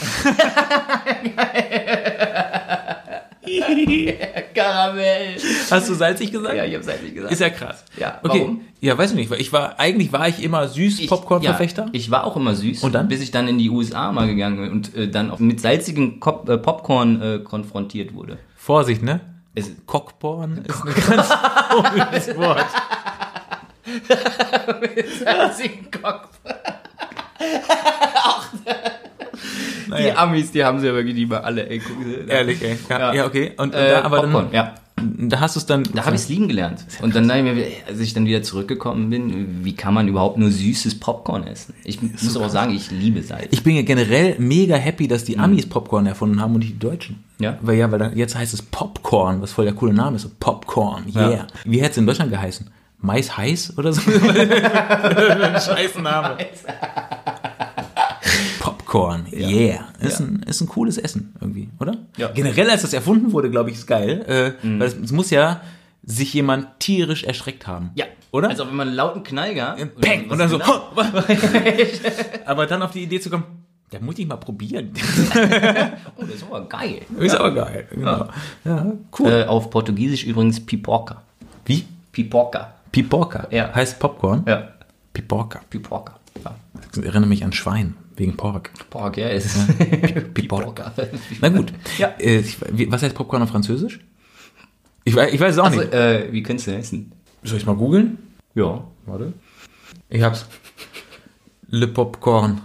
Karamell. Hast du salzig gesagt? Ja, ich habe salzig gesagt. Ist ja krass. Ja, okay. warum? Ja, weiß ich nicht. weil Ich war, eigentlich war ich immer süß Ich- Popcorn-Verfechter. Ja, ich war auch immer süß. Und dann? Bis ich dann in die USA mal gegangen bin und äh, dann auch mit salzigem Kop äh, Popcorn äh, konfrontiert wurde. Vorsicht, ne? Es, Cockporn ist ein ganz komisches Wort. salzigen Kopf. Die Naja, Amis, die haben sie ja wirklich mal alle, ey, guck, sie. ehrlich, ey. Ja, ja. Ja. okay. Und Äh, da, aber Popcorn, dann, ja. da hast du es dann. Da habe ich es lieben gelernt. Und dann, ich mir, als ich dann wieder zurückgekommen bin, wie kann man überhaupt nur süßes Popcorn essen? Ich muss aber auch sagen, ich liebe Salz. Ich bin ja generell mega happy, dass die Amis Popcorn erfunden haben und nicht die Deutschen. Ja. Weil ja, weil dann, jetzt heißt es Popcorn, was voll der coole Name ist. Popcorn, yeah. Ja. Wie hätte es in Deutschland geheißen? Mais heiß oder so? Ein scheiß Name. Popcorn, yeah. Ist, Ja. Ein, ist ein cooles Essen irgendwie, oder? Ja. Generell, als das erfunden wurde, glaube ich, ist geil. Äh, Weil es, es muss ja sich jemand tierisch erschreckt haben. ja. Oder? Also wenn man einen lauten Knall gab. Peng! Und dann so, Genau. aber dann auf die Idee zu kommen, da muss ich mal probieren. Oh, das ist aber geil. Ist aber geil. Genau. Ja, cool. Äh, auf Portugiesisch übrigens Pipoca. Wie? Pipoca. Piporca. Ja. Heißt Popcorn? Ja. Piporca. Pipoca. Ja. Das erinnert mich an Schwein, wegen Pork. Pork, ja, ist Pipoca. Na gut. Ja. Äh, was heißt Popcorn auf Französisch? Ich weiß, ich weiß es auch Also, nicht. äh, wie könntest du essen? Soll ich mal googeln? Ja. Warte. Ich hab's. Le Popcorn.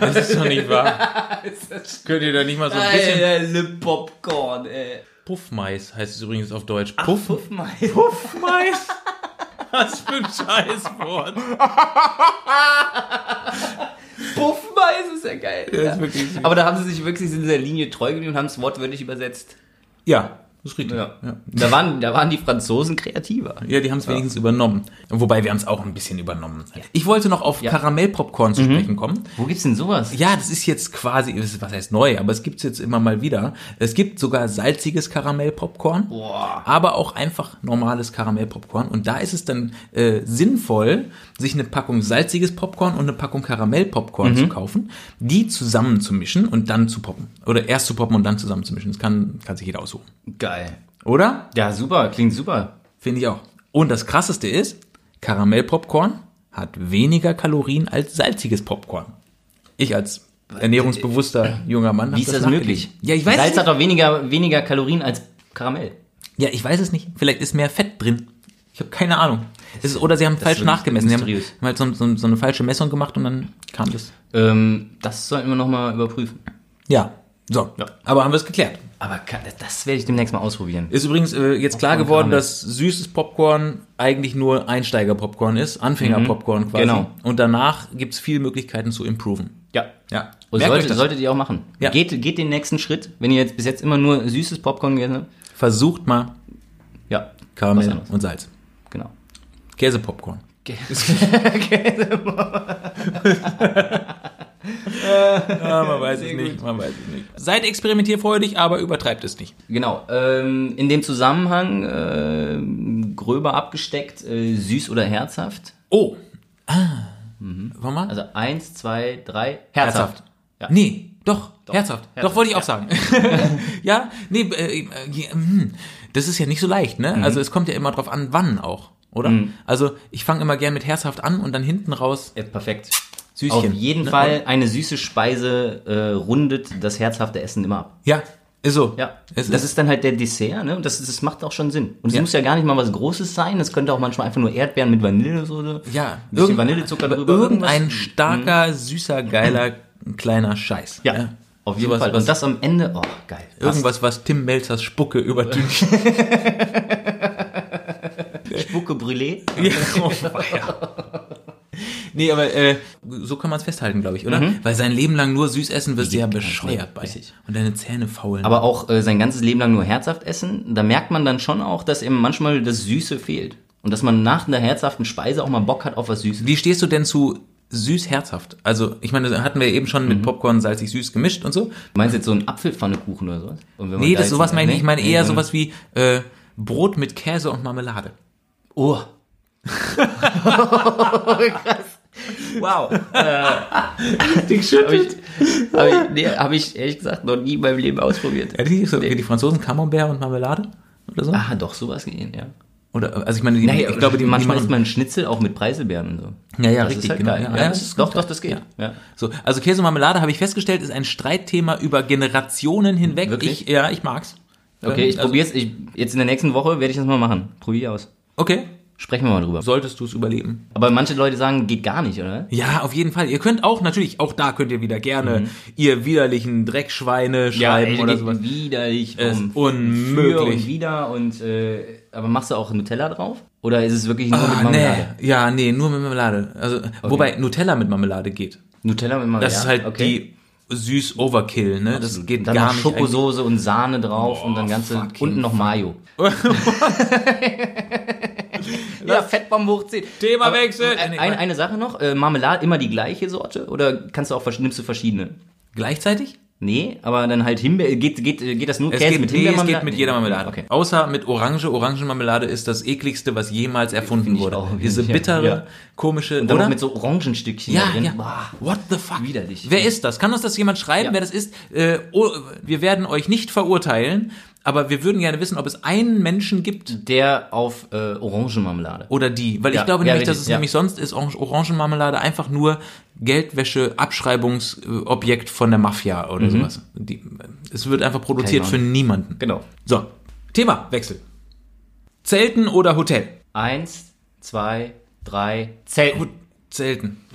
Das ist doch nicht wahr. Könnt ihr da nicht mal so ein bisschen... Le Popcorn, ey. Puffmais heißt es übrigens auf Deutsch. Ach, Puff, Puffmais. Puffmais? Was für ein Scheißwort. Puffmais ist ja geil. Das ist wirklich. Aber da haben sie sich wirklich in dieser Linie treu geblieben und haben es wortwörtlich übersetzt. Ja, das ist richtig. Ja. Ja. Da, waren, da waren die Franzosen kreativer. Ja, die haben es wenigstens übernommen. Wobei wir haben es auch ein bisschen übernommen. Ich wollte noch auf Ja. Karamellpopcorn zu sprechen kommen. Wo gibt's denn sowas? Ja, das ist jetzt quasi, was heißt neu, aber es gibt's jetzt immer mal wieder. Es gibt sogar salziges Karamellpopcorn, Boah. aber auch einfach normales Karamellpopcorn. Und da ist es dann äh, sinnvoll, sich eine Packung salziges Popcorn und eine Packung Karamellpopcorn zu kaufen, die zusammen zu mischen und dann zu poppen. Oder erst zu poppen und dann zusammen zu mischen. Das kann, kann sich jeder aussuchen. Geil. Oder? Ja, super. Klingt super. Finde ich auch. Und das krasseste ist, Karamellpopcorn hat weniger Kalorien als salziges Popcorn. Ich als ernährungsbewusster junger Mann. Wie ist das möglich? nachgelesen. Ja, ich weiß Salz hat doch weniger, weniger Kalorien als Karamell. Ja, ich weiß es nicht. Vielleicht ist mehr Fett drin. Ich habe keine Ahnung. Es ist, oder sie haben falsch wirklich nachgemessen. Sie haben, mysteriös. halt so, so, so eine falsche Messung gemacht und dann kam das. Ähm, das sollten wir nochmal überprüfen. Ja, So, aber haben wir es geklärt. Aber kann, das werde ich demnächst mal ausprobieren. Ist übrigens äh, jetzt klar Popcorn geworden, dass süßes Popcorn eigentlich nur Einsteiger-Popcorn ist, Anfänger-Popcorn quasi. Genau. Und danach gibt's viele Möglichkeiten zu improven. Ja. Ja. Und Merkt euch sollte, das. solltet ihr auch machen. Ja. Geht, geht den nächsten Schritt. Wenn ihr jetzt bis jetzt immer nur süßes Popcorn gegessen habt. Versucht mal Ja. Karamell und Salz. Käsepopcorn. Ja, man weiß es nicht, man weiß es nicht. Seid experimentierfreudig, aber übertreibt es nicht. Genau. Ähm, in dem Zusammenhang äh, gröber abgesteckt, äh, süß oder herzhaft. Oh. Ah. Warte mal. Also eins, zwei, drei. Herzhaft. Ja. Nee, doch, herzhaft. Doch, Herzhaft, wollte ich ja. auch sagen. ja, nee, äh, äh, hm. das ist ja nicht so leicht, ne? Mhm. Also es kommt ja immer drauf an, wann auch, oder? Also ich fange immer gern mit herzhaft an und dann hinten raus Ja, perfekt. Süßchen. Auf jeden ne? Fall eine süße Speise äh, rundet das herzhafte Essen immer ab. Ja, ist so. Ja, es das ist dann halt der Dessert, ne? Und das, das macht auch schon Sinn. Und es Ja. muss ja gar nicht mal was Großes sein. Es könnte auch manchmal einfach nur Erdbeeren mit Vanillesoße. ja, ein bisschen Vanillezucker drüber. Irgendein irgendwas. starker, süßer, geiler, kleiner Scheiß. Ja, auf jeden Sowas, Fall. was- Und das am Ende, oh, geil. Passt. Irgendwas, was Tim Melzers Spucke übertüncht. Spucke Brûlée. Ja, oh, ja. Nee, aber äh, so kann man es festhalten, glaube ich, oder? Weil sein Leben lang nur süß essen wirst du ja bescheuert bei. richtig. Und deine Zähne faulen. Aber auch äh, sein ganzes Leben lang nur herzhaft essen, da merkt man dann schon auch, dass eben manchmal das Süße fehlt. Und dass man nach einer herzhaften Speise auch mal Bock hat auf was Süßes. Wie stehst du denn zu süß-herzhaft? Also, ich meine, das hatten wir eben schon mit Popcorn salzig-süß gemischt und so. Du meinst jetzt so einen Apfelpfannekuchen oder sowas? Und wenn man Nee, da das sowas meine ich nicht. Ich meine eher so ein- sowas wie äh, Brot mit Käse und Marmelade. Oh. Krass. Wow. Ich Habe ich, hab ich, nee, hab ich ehrlich gesagt noch nie in meinem Leben ausprobiert. Ja, die, so, wie die Franzosen Camembert und Marmelade? Oder so? Ah, doch, sowas gehen, ja. Oder, also ich meine, die, Naja, ich glaube, die manchmal die isst man einen Schnitzel auch mit Preiselbeeren und so. Ja, ja, das richtig, ist halt genau. geil. Ja, Ja, ja, das ist, doch, doch, das geht. Ja. So, also Käse und Marmelade habe ich festgestellt, ist ein Streitthema über Generationen hinweg. Wirklich? Ich, ja, ich mag's. Okay, ich also, probier's. Ich, jetzt in der nächsten Woche werde ich das mal machen. Probier aus. Okay, Sprechen wir mal drüber. solltest du es überleben. Aber manche Leute sagen, geht gar nicht, oder? Ja, auf jeden Fall. Ihr könnt auch natürlich, auch da könnt ihr wieder gerne ihr widerlichen Dreckschweine schreiben ey, oder sowas. Widerlich. Es um unmöglich. Für und wieder und, äh, aber machst du auch Nutella drauf? Oder ist es wirklich nur mit Ah, Marmelade? nee. Ja, nee, nur mit Marmelade. Also, wobei Nutella mit Marmelade geht. Nutella mit Marmelade? Das ist halt okay. die süß Overkill, ne? Das geht dann gar noch nicht. Schokosoße und Sahne drauf und dann ganze, unten noch Mayo. ja, Fettbomben hochziehen. Themawechsel. Aber, äh, Eine, eine Sache noch, äh, Marmelade immer die gleiche Sorte oder kannst du auch, nimmst du verschiedene? Gleichzeitig? Nee, aber dann halt Himbeer, geht, geht, geht das nur Es Käse geht, mit nee, es geht mit jeder Marmelade. Okay. Außer mit Orange. Orangenmarmelade ist das ekligste, was jemals erfunden wurde. auch, Diese bittere, Ja. komische, Und dann oder? mit so Orangenstückchen ja, drin. ja. Boah. What the fuck? Widerlich. Wer ist das? Kann uns das jemand schreiben, Ja. wer das ist? Äh, oh, wir werden euch nicht verurteilen, aber wir würden gerne wissen, ob es einen Menschen gibt Der auf äh, Orangenmarmelade. oder die. Weil Ja, ich glaube ja, nämlich, dass richtig, es ja. nämlich sonst ist Orange- Orangenmarmelade einfach nur Geldwäsche, Abschreibungsobjekt von der Mafia oder sowas. Die, es wird einfach produziert für niemanden. Genau. So, Thema, Wechsel. Zelten oder Hotel? Eins, zwei, drei, Zelten. Zelten.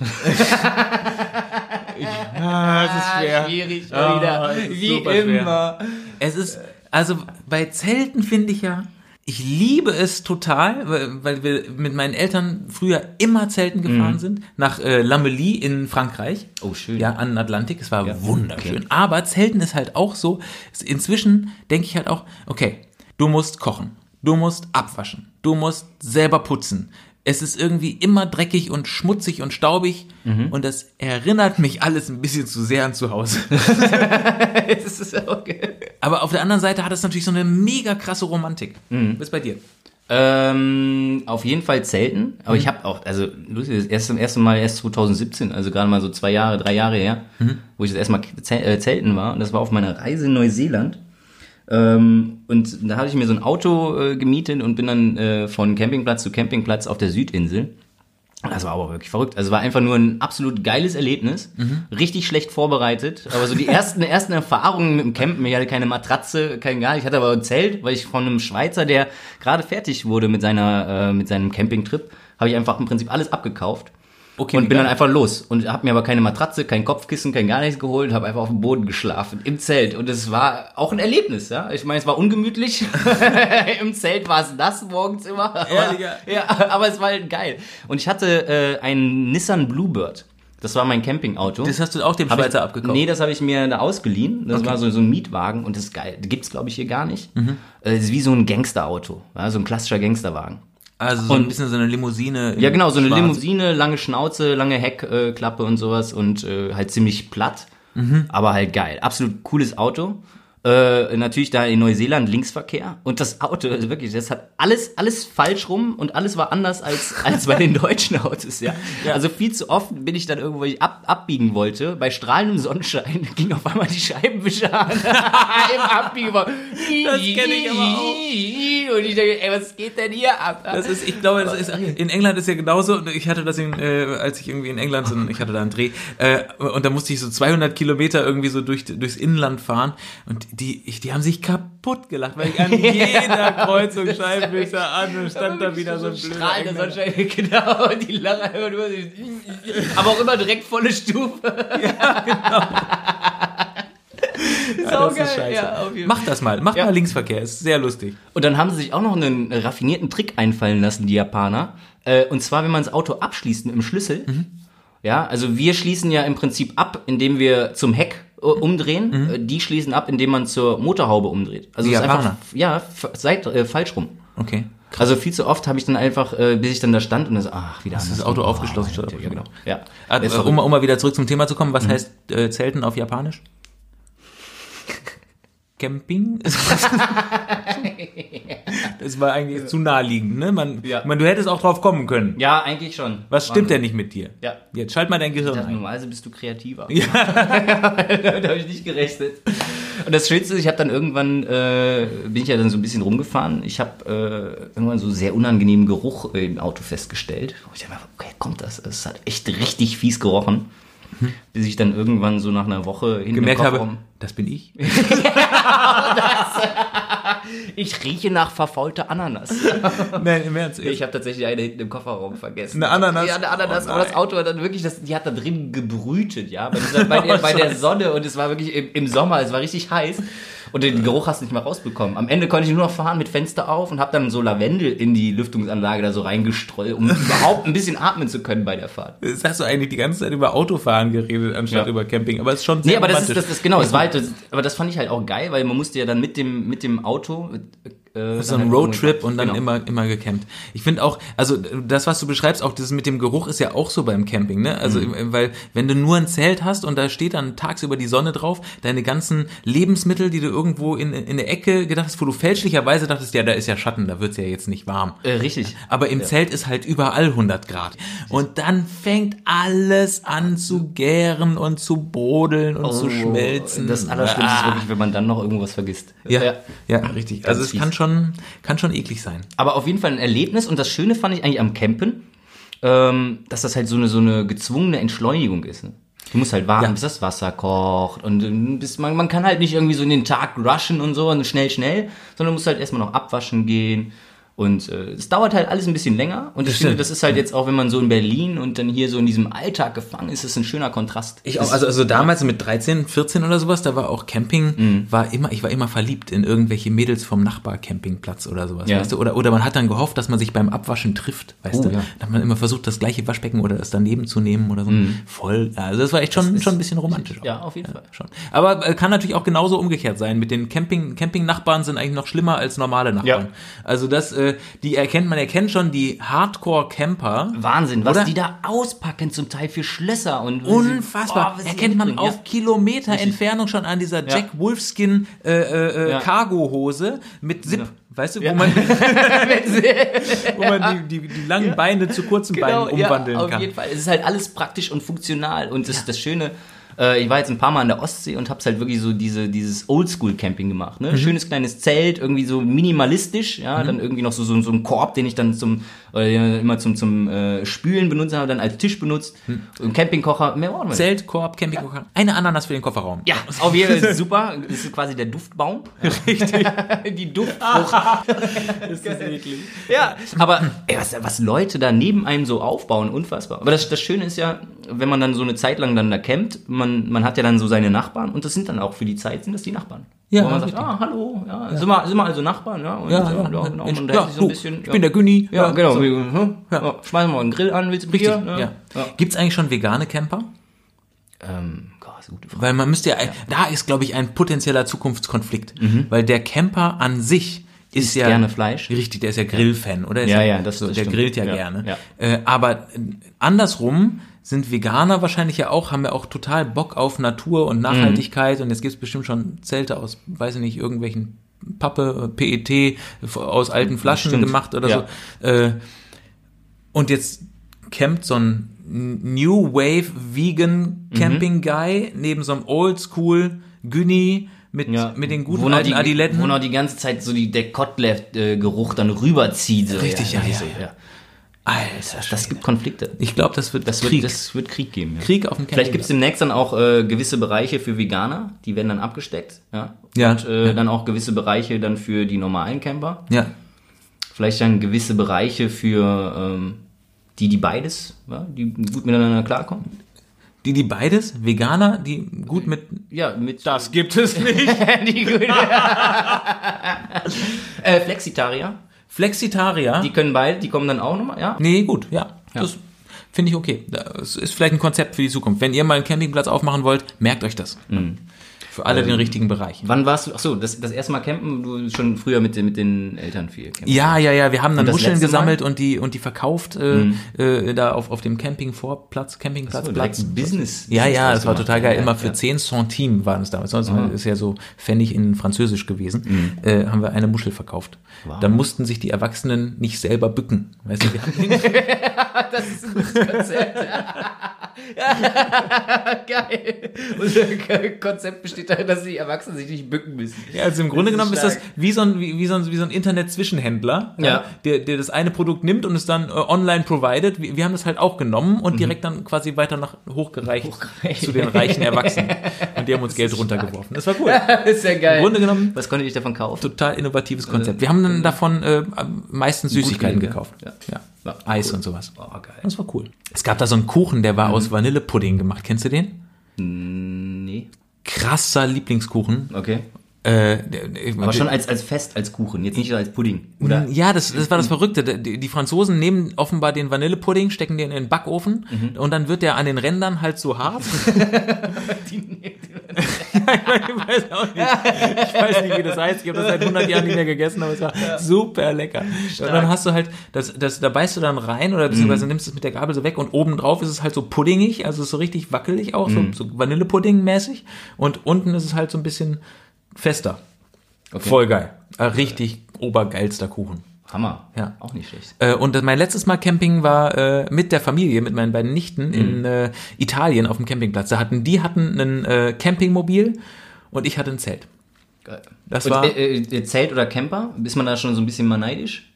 Schwierig Ah, wieder. ist Wie super schwer. immer. Es ist, also bei Zelten finde ich ja, ich liebe es total, weil, wir mit meinen Eltern früher immer Zelten gefahren sind, nach äh, Lamelly in Frankreich. Oh, schön. Ja, an den Atlantik. Es war Ja, wunderschön. okay. Aber Zelten ist halt auch so, inzwischen denke ich halt auch, okay, du musst kochen, du musst abwaschen, du musst selber putzen. Es ist irgendwie immer dreckig und schmutzig und staubig Mhm. und das erinnert mich alles ein bisschen zu sehr an zu Hause. Okay. Aber auf der anderen Seite hat es natürlich so eine mega krasse Romantik. Mhm. Was ist bei dir? Ähm, auf jeden Fall Zelten. Aber Mhm. ich habe auch, also lustig, das erste, erste Mal erst 2017, also gerade mal so zwei Jahre, drei Jahre her, Mhm. wo ich das erste Mal äh, Zelten war. Und das war auf meiner Reise in Neuseeland. Ähm, und da hatte ich mir so ein Auto äh, gemietet und bin dann äh, von Campingplatz zu Campingplatz auf der Südinsel. Das war aber wirklich verrückt. Also war einfach nur ein absolut geiles Erlebnis. Richtig schlecht vorbereitet. Aber so die ersten, ersten Erfahrungen mit dem Campen. Ich hatte keine Matratze, kein gar. Ich hatte aber ein Zelt, weil ich von einem Schweizer, der gerade fertig wurde mit seiner, äh, mit seinem Campingtrip, habe ich einfach im Prinzip alles abgekauft. Okay, und bin dann geil. einfach los und habe mir aber keine Matratze, kein Kopfkissen, kein gar nichts geholt, habe einfach auf dem Boden geschlafen im Zelt und es war auch ein Erlebnis, ja. Ich meine, es war ungemütlich. Im Zelt war es nass morgens immer. Aber, Ehrlich, ja? aber es war halt geil. Und ich hatte äh, einen Nissan Bluebird. Das war mein Campingauto. Das hast du auch dem Schweizer abgekauft. Nee, das habe ich mir da ausgeliehen. Das war so, so ein Mietwagen und das ist geil. Gibt's glaube ich hier gar nicht. Mhm. Äh, Das ist wie so ein Gangsterauto, ja, so ein klassischer Gangsterwagen. Also so ein Und- bisschen so eine Limousine. in Ja, genau, so eine Schwarz. Limousine, lange Schnauze, lange Heckklappe äh, und sowas und äh, halt ziemlich platt, Mhm. aber halt geil. Absolut cooles Auto. Äh, natürlich da in Neuseeland Linksverkehr und das Auto, also wirklich, das hat alles, alles falsch rum und alles war anders als, als bei den deutschen Autos, ja. Also viel zu oft bin ich dann irgendwo, ich ab, abbiegen wollte, bei strahlendem Sonnenschein ging auf einmal die Scheibenwischer an im Abbiegen. Das kenn ich aber auch. Und ich denke, ey, was geht denn hier ab? Das ist, ich glaube, das ist, in England ist ja genauso. Und Ich hatte das, in, äh, als ich irgendwie in England, so, ich hatte da einen Dreh, äh, und da musste ich so 200 Kilometer irgendwie so durch, durchs Inland fahren. Und die, ich, die haben sich kaputt gelacht, weil ich an jeder Kreuzung Scheibenwischer an und stand da wieder so ein blöder. Sonnenschein, genau, und die lachen einfach nur, aber auch immer direkt volle Stufe. Ja, das ist scheiße. Ja, Mach das mal, mach Ja. mal Linksverkehr, ist sehr lustig. Und dann haben sie sich auch noch einen raffinierten Trick einfallen lassen, die Japaner. Äh, Und zwar, wenn man das Auto abschließt mit dem Schlüssel. Mhm. Ja, also wir schließen ja im Prinzip ab, indem wir zum Heck umdrehen. Äh, Die schließen ab, indem man zur Motorhaube umdreht. Also Mhm. Ist einfach, ja, seit, äh, falsch rum. Okay. Also viel zu oft habe ich dann einfach, äh, bis ich dann da stand und dann so, ach, wieder das anders. Auto Oh, aufgeschlossen statt Ja, genau. Ja. Ah, äh, um, um mal wieder zurück zum Thema zu kommen, was heißt äh, Zelten auf Japanisch? Camping? das war eigentlich zu naheliegend, ne? Man, Ja. man, du hättest auch drauf kommen können. ja, eigentlich schon. Was stimmt denn nicht mit dir? Ja. Jetzt schalt mal dein Gehirn ein. normalerweise bist du kreativer. Ja. Damit habe ich nicht gerechnet. Und das Schönste ist, ich habe dann irgendwann, äh, bin ich ja dann so ein bisschen rumgefahren. Ich habe äh, irgendwann so sehr unangenehmen Geruch im Auto festgestellt. Wo ich dachte, mir, woher kommt das? Es hat echt richtig fies gerochen. Bis ich dann irgendwann so nach einer Woche Gemerkt habe, das bin ich. ich rieche nach verfaulter Ananas. Nein, im Ernst. Ich habe tatsächlich eine hinten im Kofferraum vergessen. Eine Ananas? Ja, eine Ananas. Oh aber das. Auto hat dann wirklich, das, die hat da drin gebrütet, ja. Bei, dieser, bei, der, bei der Sonne und es war wirklich im, im Sommer, es war richtig heiß. Und den Geruch hast du nicht mehr rausbekommen. Am Ende konnte ich nur noch fahren mit Fenster auf und habe dann so Lavendel in die Lüftungsanlage da so reingestreut, um überhaupt ein bisschen atmen zu können bei der Fahrt. Jetzt hast du eigentlich die ganze Zeit über Autofahren geredet, anstatt Ja. über Camping. Aber es ist schon sehr Nee, aber das ist, das ist genau, es war halt, das, aber das fand ich halt auch geil, weil man musste ja dann mit dem, mit dem Auto, äh, so ein halt Roadtrip und dann genau. immer immer gecampt. Ich finde auch, also das, was du beschreibst, auch das mit dem Geruch ist ja auch so beim Camping, ne? Also Mhm. weil wenn du nur ein Zelt hast und da steht dann tagsüber die Sonne drauf, deine ganzen Lebensmittel, die du irgendwo in, in der Ecke gedacht hast, wo du fälschlicherweise dachtest, ja, da ist ja Schatten, da wird's ja jetzt nicht warm. Äh, richtig. Aber im Zelt ist halt überall 100 Grad. Und dann fängt alles an zu gären und zu brodeln und zu schmelzen. Oh, Das Allerschlimmste ist Ah. wirklich, wenn man dann noch irgendwas vergisst. Ja, ja, richtig. Ganz Also es kann schon, kann schon eklig sein. Aber auf jeden Fall ein Erlebnis und das Schöne fand ich eigentlich am Campen, ähm, dass das halt so eine, so eine gezwungene Entschleunigung ist. Ne? Du musst halt warten, Ja. bis das Wasser kocht und äh, bis man, man kann halt nicht irgendwie so in den Tag rushen und so und schnell, schnell, sondern du musst halt erstmal noch abwaschen gehen. Und äh, es dauert halt alles ein bisschen länger. Und ich stimmt. finde, das ist halt jetzt auch, wenn man so in Berlin und dann hier so in diesem Alltag gefangen ist, ist ein schöner Kontrast. Ich auch, also, also damals mit 13, 14 oder sowas, da war auch Camping, Mhm. war immer, ich war immer verliebt in irgendwelche Mädels vom Nachbarcampingplatz oder sowas, Ja. weißt du? Oder, oder man hat dann gehofft, dass man sich beim Abwaschen trifft, weißt Oh, du? ja. Da hat man immer versucht, das gleiche Waschbecken oder das daneben zu nehmen oder so. Voll, also das war echt schon, Mhm. ist- schon ein bisschen romantisch. auch. Ja, auf jeden Fall. Schon. Aber äh, kann natürlich auch genauso umgekehrt sein. Mit den Camping, Camping-Nachbarn sind eigentlich noch schlimmer als normale Nachbarn. Ja. Also das, äh, die erkennt, man erkennt schon die Hardcore-Camper. Wahnsinn, was Oder? die da auspacken zum Teil für Schlösser und Unfassbar. Oh, Erkennt man auf Kilometer Entfernung schon an dieser Ja. Jack Wolfskin äh, äh, äh, Ja. Cargo-Hose mit Zip. Weißt du, wo Ja. man, wo man die, die, die langen Beine zu kurzen Beinen umwandeln Genau, ja, auf kann. jeden Fall. Es ist halt alles praktisch und funktional. Und das, das Schöne, Äh, ich war jetzt ein paar Mal an der Ostsee und hab's halt wirklich so diese, dieses Oldschool-Camping gemacht. Ne? Schönes kleines Zelt, irgendwie so minimalistisch, ja, dann irgendwie noch so, so, so ein Korb, den ich dann zum, äh, immer zum, zum äh, Spülen benutzt habe, dann als Tisch benutzt. Ein Campingkocher, mehr nicht. Zelt, Korb, Campingkocher. Eine Ananas für den Kofferraum. Ja, auf jeden Fall super. Das ist quasi der Duftbaum. Richtig. Die Duftfrucht. ist das eklig. Ja, aber ey, was, was Leute da neben einem so aufbauen, unfassbar. Aber das, das Schöne ist ja, wenn man dann so eine Zeit lang dann da campt, man, man hat ja dann so seine Nachbarn und das sind dann auch für die Zeit, sind das die Nachbarn. Ja, Wo man sagt, richtig. ah, hallo, ja, Sind, wir, sind wir also Nachbarn, ja. Und, Ja, äh, ja, genau, Mensch, und ja, so ein bisschen, ich bin der Günni. Ja, Ja, genau. so. Hm, ja. Schmeißen wir mal einen Grill an, willst du Richtig, Bier? Ne? ja. ja. Gibt's eigentlich schon vegane Camper? Ähm, Gott, ist eine gute Frage. Weil man müsste ja, da ist, glaube ich, ein potenzieller Zukunftskonflikt. Weil der Camper an sich ist ja gerne Fleisch. Richtig, der ist ja Grillfan, oder? Ist Ja, ja, das- so, das der stimmt. grillt ja, Ja, gerne. ja. Äh, aber andersrum sind Veganer wahrscheinlich ja auch, haben ja auch total Bock auf Natur und Nachhaltigkeit und jetzt gibt's bestimmt schon Zelte aus, weiß ich nicht, irgendwelchen Pappe, äh, PET aus alten Flaschen Stimmt. gemacht oder Ja. so. Äh, und jetzt campt so ein New Wave Vegan Camping Guy neben so einem Oldschool Günni mit, Ja. mit den guten wo alten die, Adiletten. Wo noch die ganze Zeit so die, der Kotlev-Geruch dann rüberzieht. So. Richtig, ja, so, ja, Alter, Das, gibt Konflikte. ich glaube, das wird Das wird Krieg. Krieg, das wird Krieg geben. Ja. Krieg auf dem Vielleicht gibt es demnächst dann auch äh, gewisse Bereiche für Veganer, die werden dann abgesteckt. Ja. Ja, Und äh, ja. dann auch gewisse Bereiche dann für die normalen Camper. Ja, Vielleicht dann gewisse Bereiche für ähm, die, die beides, ja, die gut miteinander klarkommen. die, die beides, Veganer, die gut mit... Ja, mit. Das gibt es nicht. die gut. äh, Flexitarier, Flexitarier. die können beide, die kommen dann auch nochmal, ja? nee, gut, ja. Das finde ich okay. Das ist vielleicht ein Konzept für die Zukunft. Wenn ihr mal einen Campingplatz aufmachen wollt, merkt euch das. Mhm. Für alle Ähm, den richtigen Bereich. Wann warst du? Ach so, das, das erste Mal campen, du schon früher mit, den- mit den Eltern viel campen. Ja, ja, ja, wir haben dann Muscheln Mal? gesammelt und die und die verkauft äh, äh, da auf, auf dem Campingvorplatz, Campingplatz. So, Platz. Business. Ja, ja, das war Business total geil. gemacht. Immer Ja, für ja. 10 Centimes waren es damals. Sonst ist ja so Pfennig in Französisch gewesen. Äh, haben wir eine Muschel verkauft. Dann mussten sich die Erwachsenen nicht selber bücken. Weißt du, wir haben Das ist ein gutes Konzept. Geil. Unser Konzept besteht dass die Erwachsenen sich nicht bücken müssen. Ja, also im Grunde ist genommen ist das stark. wie so ein, wie, wie so ein, wie so ein Internet-Zwischenhändler, Ja. der, der das eine Produkt nimmt und es dann äh, online provided. Wir, wir haben das halt auch genommen Mhm. und direkt dann quasi weiter nach hochgereicht, Hochgereicht. zu den reichen Erwachsenen. Und die haben uns Geld runtergeworfen. Das war cool. Das ist ja geil. Im Grunde genommen Was konnte ich davon kaufen? total innovatives Konzept. Wir haben dann davon äh, meistens Süßigkeiten gelegen, gekauft. ja. Ja. Ja, Eis cool. und sowas. Oh, geil. Das war cool. Es gab da so einen Kuchen, der Mhm. war aus Vanillepudding gemacht. Kennst du den? Nee. Krasser Lieblingskuchen. Okay. Äh, Aber schon als, als Fest, als Kuchen, jetzt nicht als Pudding. Oder? Ja, das, das war das Verrückte. Die, die Franzosen nehmen offenbar den Vanillepudding, stecken den in den Backofen Mhm. und dann wird der an den Rändern halt so hart. ich weiß auch nicht. Ich weiß nicht, wie das heißt. Ich habe das seit 100 Jahren nicht mehr gegessen, aber es war super lecker. Und dann hast du halt, das, das, da beißt du dann rein oder beziehungsweise Mhm. nimmst es mit der Gabel so weg und obendrauf ist es halt so puddingig, also so richtig wackelig auch, Mhm. so, so Vanillepudding-mäßig. Und unten ist es halt so ein bisschen fester. Okay. Voll geil. Äh, Richtig obergeilster Kuchen. Hammer. Ja. Auch nicht schlecht. Äh, und mein letztes Mal Camping war äh, mit der Familie, mit meinen beiden Nichten in äh, Italien auf dem Campingplatz. Da hatten die hatten ein äh, Campingmobil und ich hatte ein Zelt. Geil. Das Und, war- äh, Zelt oder Camper? Ist man da schon so ein bisschen mal neidisch?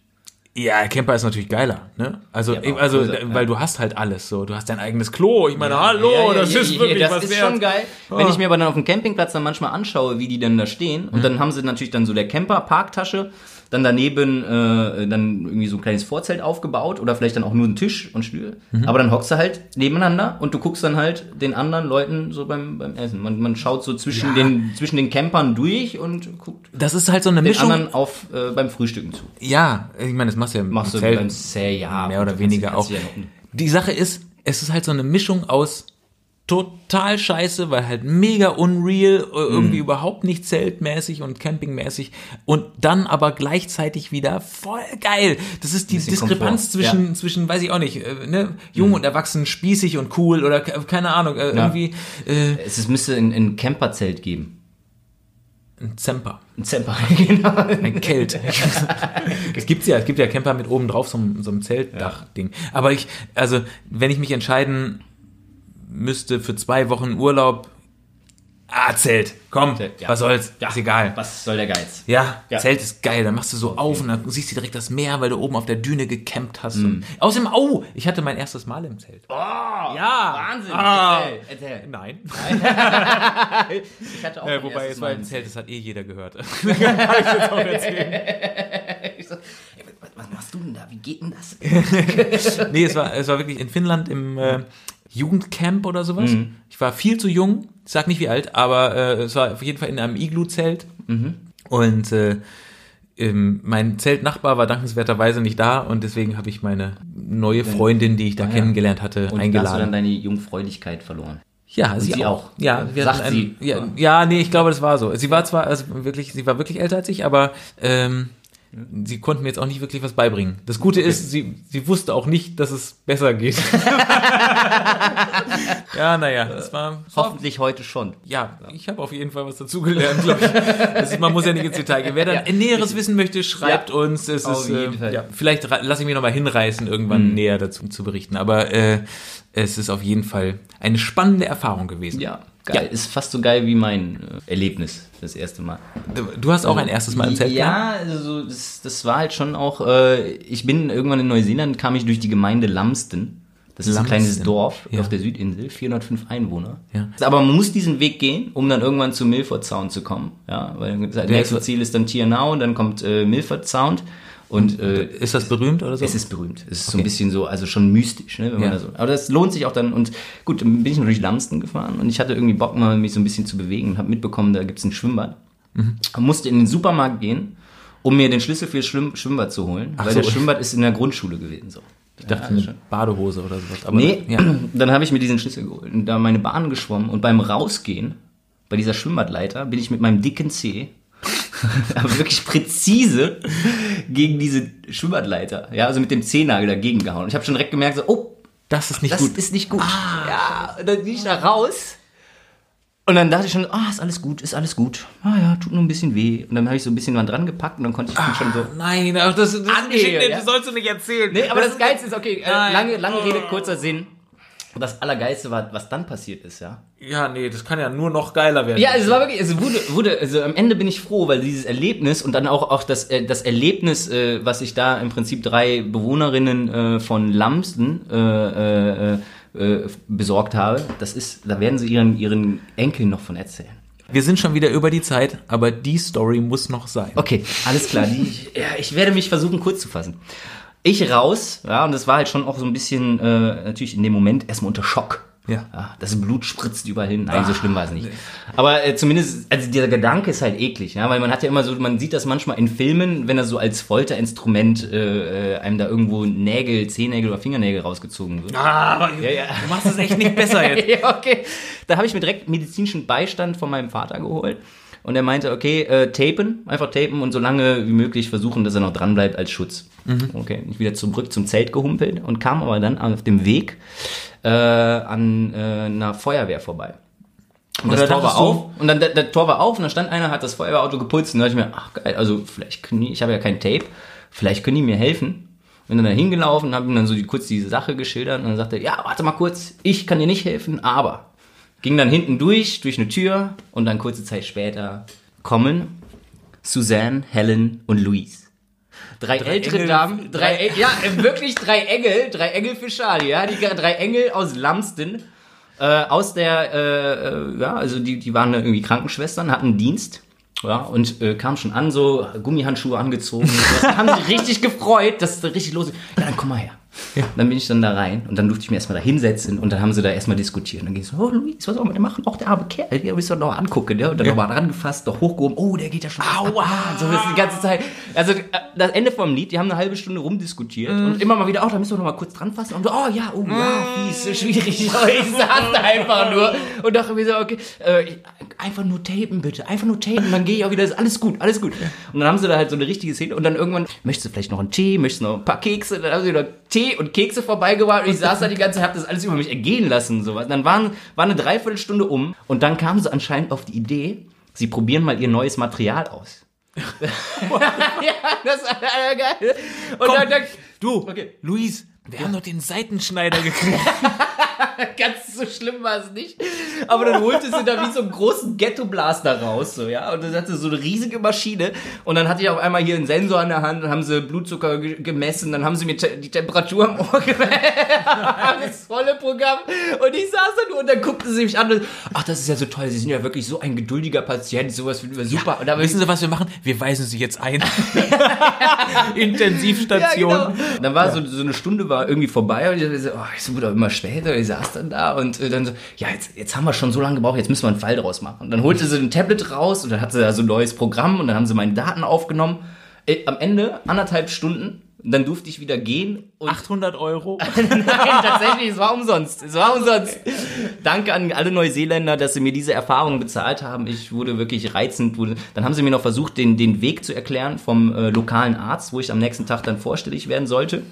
Ja, Camper ist natürlich geiler, ne? Also, Ja, aber eben, also, da- ja. weil du hast halt alles so. Du hast dein eigenes Klo. Ich meine, hallo, das ist wirklich das was ist wert. schon geil. Wenn ich mir aber dann auf dem Campingplatz dann manchmal anschaue, wie die denn da stehen, und dann haben sie natürlich dann so der Camper, Parktasche, dann daneben äh, dann irgendwie so ein kleines Vorzelt aufgebaut oder vielleicht dann auch nur ein Tisch und Stühle. Aber dann hockst du halt nebeneinander und du guckst dann halt den anderen Leuten so beim, beim Essen. Man, man schaut so zwischen, den, zwischen den Campern durch und guckt Das ist halt so eine den Mischung. anderen auf, äh, beim Frühstücken zu. Ja, ich meine, das machst du ja im Machst du Zelt beim Zelt, ja. mehr oder weniger auch. du ja Die Sache ist, es ist halt so eine Mischung aus total scheiße, weil halt mega unreal, äh, irgendwie Mhm. überhaupt nicht zeltmäßig und campingmäßig und dann aber gleichzeitig wieder voll geil. Das ist die Diskrepanz Komfort, zwischen, zwischen, weiß ich auch nicht, äh, ne, jung und erwachsen, spießig und cool oder ke- keine Ahnung, äh. Ja. irgendwie äh, Es ist- müsste ein, ein Camperzelt geben. ein Zemper. Ein Zemper, genau. Ein Kelt. es gibt's ja, es gibt ja Camper mit oben drauf so, so einem Zeltdach-Ding. Aber ich, also, wenn ich mich entscheiden müsste für zwei Wochen Urlaub. Ah, Zelt. Komm, ja. was soll's. Ist egal. Was soll der Geiz? Ja, Ja. Zelt ist geil. Dann machst du so auf und dann siehst du direkt das Meer, weil du oben auf der Düne gecampt hast. Und außerdem, oh, ich hatte mein erstes Mal im Zelt. Oh, ja, Wahnsinn. Ah. Erzähl, erzähl. Nein. Ich hatte auch mein wobei, es war Mal im Zelt, das hat eh jeder gehört. Ich so, ey, was, was machst du denn da? Wie geht denn das? nee, es war, es war wirklich in Finnland im äh, Jugendcamp oder sowas. Ich war viel zu jung, ich sag nicht wie alt, aber äh, es war auf jeden Fall in einem Iglu-Zelt. Und äh, ähm, mein Zeltnachbar war dankenswerterweise nicht da und deswegen habe ich meine neue Freundin, die ich da kennengelernt hatte, Und da hast du dann eingeladen. deine Jungfräulichkeit verloren. Ja, sie sie, auch. auch. Ja, wir Sagt hatten sie. Ja, ja, nee, ich glaube, das war so. Sie war zwar, also wirklich, sie war wirklich älter als ich, aber ähm, sie konnte mir jetzt auch nicht wirklich was beibringen. Das Gute ist, sie, sie wusste auch nicht, dass es besser geht. ja, naja, es war, war Hoffentlich heute schon. ja, ich habe auf jeden Fall was dazugelernt, glaube ich. Das ist, man muss ja nicht ins Detail gehen. Wer dann Näheres wissen möchte, schreibt Ja. uns. Es Auf ist, äh, ja, vielleicht lasse ich mich nochmal hinreißen, irgendwann näher dazu zu berichten. Aber äh, es ist auf jeden Fall eine spannende Erfahrung gewesen. Ja, geil. Ist fast so geil wie mein äh, Erlebnis, das erste Mal. Du, hast auch ein erstes Mal im Zelt gehabt? Ja, also das, das war halt schon auch, äh, ich bin irgendwann in Neuseeland, kam ich durch die Gemeinde Lamsden. Das ist ein kleines Dorf Ja. auf der Südinsel, 405 Einwohner. Ja. Aber man muss diesen Weg gehen, um dann irgendwann zum Milford Sound zu kommen. Ja, weil das nächste Ziel ist dann Tiernau und dann kommt äh, Milford Sound. Und äh, Ist das berühmt oder so? es ist berühmt. Es ist so ein bisschen so, also schon mystisch, ne? Wenn Ja. man da so, aber das lohnt sich auch dann. Und gut, dann bin ich durch Lamsten gefahren und ich hatte irgendwie Bock, mal mich so ein bisschen zu bewegen und habe mitbekommen, da gibt's ein Schwimmbad. Mhm. Und musste in den Supermarkt gehen, um mir den Schlüssel für das Schwimm Schwimmbad zu holen, weil so. das Schwimmbad ist in der Grundschule gewesen. So. ich dachte, eine Badehose oder sowas. Aber Nee, ja. dann habe ich mir diesen Schlüssel geholt und da meine Bahn geschwommen und beim Rausgehen, bei dieser Schwimmbadleiter, bin ich mit meinem dicken Zeh aber wirklich präzise gegen diese Schwimmbadleiter, ja, also mit dem Zehnagel dagegen gehauen. Und ich habe schon direkt gemerkt, so, oh, das ist nicht das gut. ist nicht gut. ja, und dann bin ich da raus. Und dann dachte ich schon, ah, ist alles gut, ist alles gut. Ah ja, tut nur ein bisschen weh. Und dann habe ich so ein bisschen dran gepackt und dann konnte ich dann schon so. Nein, ach, das, das, Ah, nee, Geschichte, ja. das sollst du nicht erzählen. Nee, aber das, Geilste ist, okay, äh, Nein. lange, lange Rede, kurzer Sinn. Das Allergeilste war, was dann passiert ist, ja. Ja, nee, das kann ja nur noch geiler werden. Ja, es war wirklich, es wurde, wurde, also am Ende bin ich froh, weil dieses Erlebnis und dann auch, auch das, äh, das Erlebnis, äh, was sich da im Prinzip drei Bewohnerinnen äh, von Lamsten äh, äh, äh, besorgt habe, das ist, da werden sie ihren, ihren Enkeln noch von erzählen. Wir sind schon wieder über die Zeit, aber die Story muss noch sein. Okay, alles klar. Die, ja, ich werde mich versuchen, kurz zu fassen. Ich raus, ja, und das war halt schon auch so ein bisschen, äh, natürlich in dem Moment erstmal unter Schock. Ja. das Blut spritzt überall hin. Nein, so schlimm war es nicht. Aber äh, zumindest, also dieser Gedanke ist halt eklig, ja, weil man hat ja immer so, man sieht das manchmal in Filmen, wenn er so als Folterinstrument äh, äh, einem da irgendwo Nägel, Zehennägel oder Fingernägel rausgezogen wird. Ah, aber Ja, ja. du machst es echt nicht besser jetzt. ja, okay. Da habe ich mir direkt medizinischen Beistand von meinem Vater geholt. Und er meinte, okay, äh, tapen, einfach tapen und so lange wie möglich versuchen, dass er noch dran bleibt als Schutz. Okay, ich wieder zurück zum Zelt gehumpelt und kam aber dann auf dem Weg äh, an äh, einer Feuerwehr vorbei. Und, Und das da Tor war auf. Und dann der, der Tor war auf und dann stand einer, hat das Feuerwehrauto geputzt und da dachte ich mir, ach geil, also vielleicht können die, ich habe ja kein Tape, vielleicht können die mir helfen. Bin dann da hingelaufen, habe ihm dann so die, kurz diese Sache geschildert und dann sagte er, ja, warte mal kurz, ich kann dir nicht helfen, aber ging dann hinten durch, durch eine Tür und dann kurze Zeit später kommen Suzanne, Helen und Louise. Drei, ältere Engel- Damen, drei, drei- Eng- ja, äh, wirklich drei Engel, drei Engel für Charlie, ja, die drei Engel aus Lamsden, äh, aus der, äh, äh, ja, also die, die waren irgendwie Krankenschwestern, hatten Dienst, ja, und äh, kamen schon an, so Gummihandschuhe angezogen, haben sich richtig gefreut, dass es da richtig los ist. Ja, dann komm mal her. Dann bin ich dann da rein und dann durfte ich mir erstmal da hinsetzen und dann haben sie da erstmal diskutiert. Und dann ging es so, oh Luis, was soll man denn machen? Auch der arme Kerl, den müssen wir noch angucken. Ja? Und dann nochmal dran gefasst, noch hochgehoben, oh, der geht ja schon. Aua! So das die ganze Zeit. Also äh, das Ende vom Lied, die haben eine halbe Stunde rumdiskutiert und immer mal wieder, oh, da müssen wir noch mal kurz dran fassen. Und so, oh ja, oh ja, fies, schwierig. Aber ich saß da einfach nur und dachte mir so, okay, äh, einfach nur tapen bitte, einfach nur tapen, dann gehe ich auch wieder, ist alles gut, alles gut. Und dann haben sie da halt so eine richtige Szene und dann irgendwann, möchtest du vielleicht noch einen Tee, möchtest du noch ein paar Kekse, dann haben sie noch Tee und Kekse vorbeigebracht und ich saß da die ganze Zeit, hab das alles über mich ergehen lassen und sowas. Dann waren, war eine Dreiviertelstunde um und dann kamen sie anscheinend auf die Idee, sie probieren mal ihr neues Material aus. ja, das war geil. Und Komm, dann, dann, du, Okay. Luis, Wir haben doch den Seitenschneider gekriegt. Ganz so schlimm war es nicht. Aber dann holte sie da wie so einen großen Ghetto-Blaster raus, so, ja. Und dann hatte so eine riesige Maschine. Und dann hatte ich auf einmal hier einen Sensor an der Hand, dann haben sie Blutzucker ge gemessen, dann haben sie mir te die Temperatur am Ohr gemessen. das volle Programm. Und ich saß da nur und dann guckte sie mich an und, ach, das ist ja so toll, Sie sind ja wirklich so ein geduldiger Patient, sowas finden wir super. und da Wissen Sie, was wir machen? Wir weisen Sie jetzt ein. Intensivstation. Ja, genau. Dann war so, so eine Stunde war irgendwie vorbei und ich dachte so, oh, es wurde immer später. Ich saß dann da und äh, dann so, ja, jetzt, jetzt haben wir schon so lange gebraucht, jetzt müssen wir einen Fall draus machen. Und dann holte sie ein Tablet raus und dann hat sie da so ein neues Programm und dann haben sie meine Daten aufgenommen. Äh, am Ende anderthalb Stunden. Dann durfte ich wieder gehen und 800 Euro. Nein, tatsächlich, es war umsonst. Es war umsonst. Danke an alle Neuseeländer, dass sie mir diese Erfahrung bezahlt haben. Ich wurde wirklich reizend. Dann haben sie mir noch versucht, den, den Weg zu erklären vom äh, lokalen Arzt, wo ich am nächsten Tag dann vorstellig werden sollte.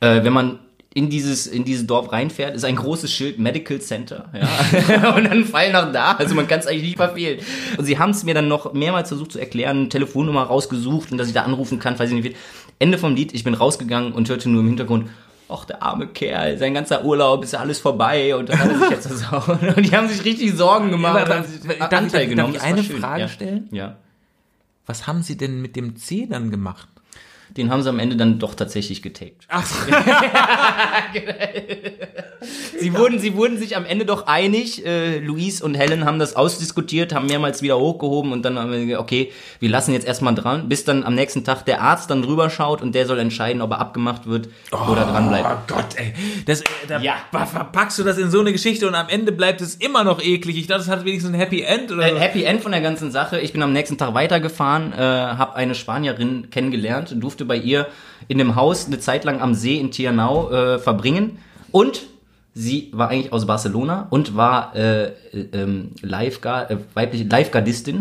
Äh, wenn man in dieses, in dieses Dorf reinfährt, ist ein großes Schild Medical Center. Ja? und dann Fall nach da. Also man kann es eigentlich nicht verfehlen. Und sie haben es mir dann noch mehrmals versucht zu erklären, Telefonnummer rausgesucht und dass ich da anrufen kann, falls ich nicht will. Ende vom Lied, ich bin rausgegangen und hörte nur im Hintergrund, ach, der arme Kerl, sein ganzer Urlaub ist ja alles vorbei und dann hat er sich jetzt das auch. Und die haben sich richtig Sorgen gemacht. aber- haben sich darf Anteil ich- genommen. darf ich eine. Frage ja. stellen? Ja. Was haben Sie denn mit dem C dann gemacht? Den haben sie am Ende dann doch tatsächlich getaped. Ach, Sie wurden, sie wurden sich am Ende doch einig. Äh, Luis und Helen haben das ausdiskutiert, haben mehrmals wieder hochgehoben und dann haben wir gesagt, okay, wir lassen jetzt erstmal dran, bis dann am nächsten Tag der Arzt dann drüber schaut und der soll entscheiden, ob er abgemacht wird oder dran bleibt. Oh Gott, ey. Das, äh, da Ja. ver- verpackst du das in so eine Geschichte und am Ende bleibt es immer noch eklig. Ich dachte, es hat wenigstens ein Happy End oder Äh, so. Happy End von der ganzen Sache. Ich bin am nächsten Tag weitergefahren, äh, habe eine Spanierin kennengelernt, durfte bei ihr in dem Haus eine Zeit lang am See in Tianau äh, verbringen und sie war eigentlich aus Barcelona und war äh, äh, ähm, Lifeguard, äh, weibliche Lifeguardistin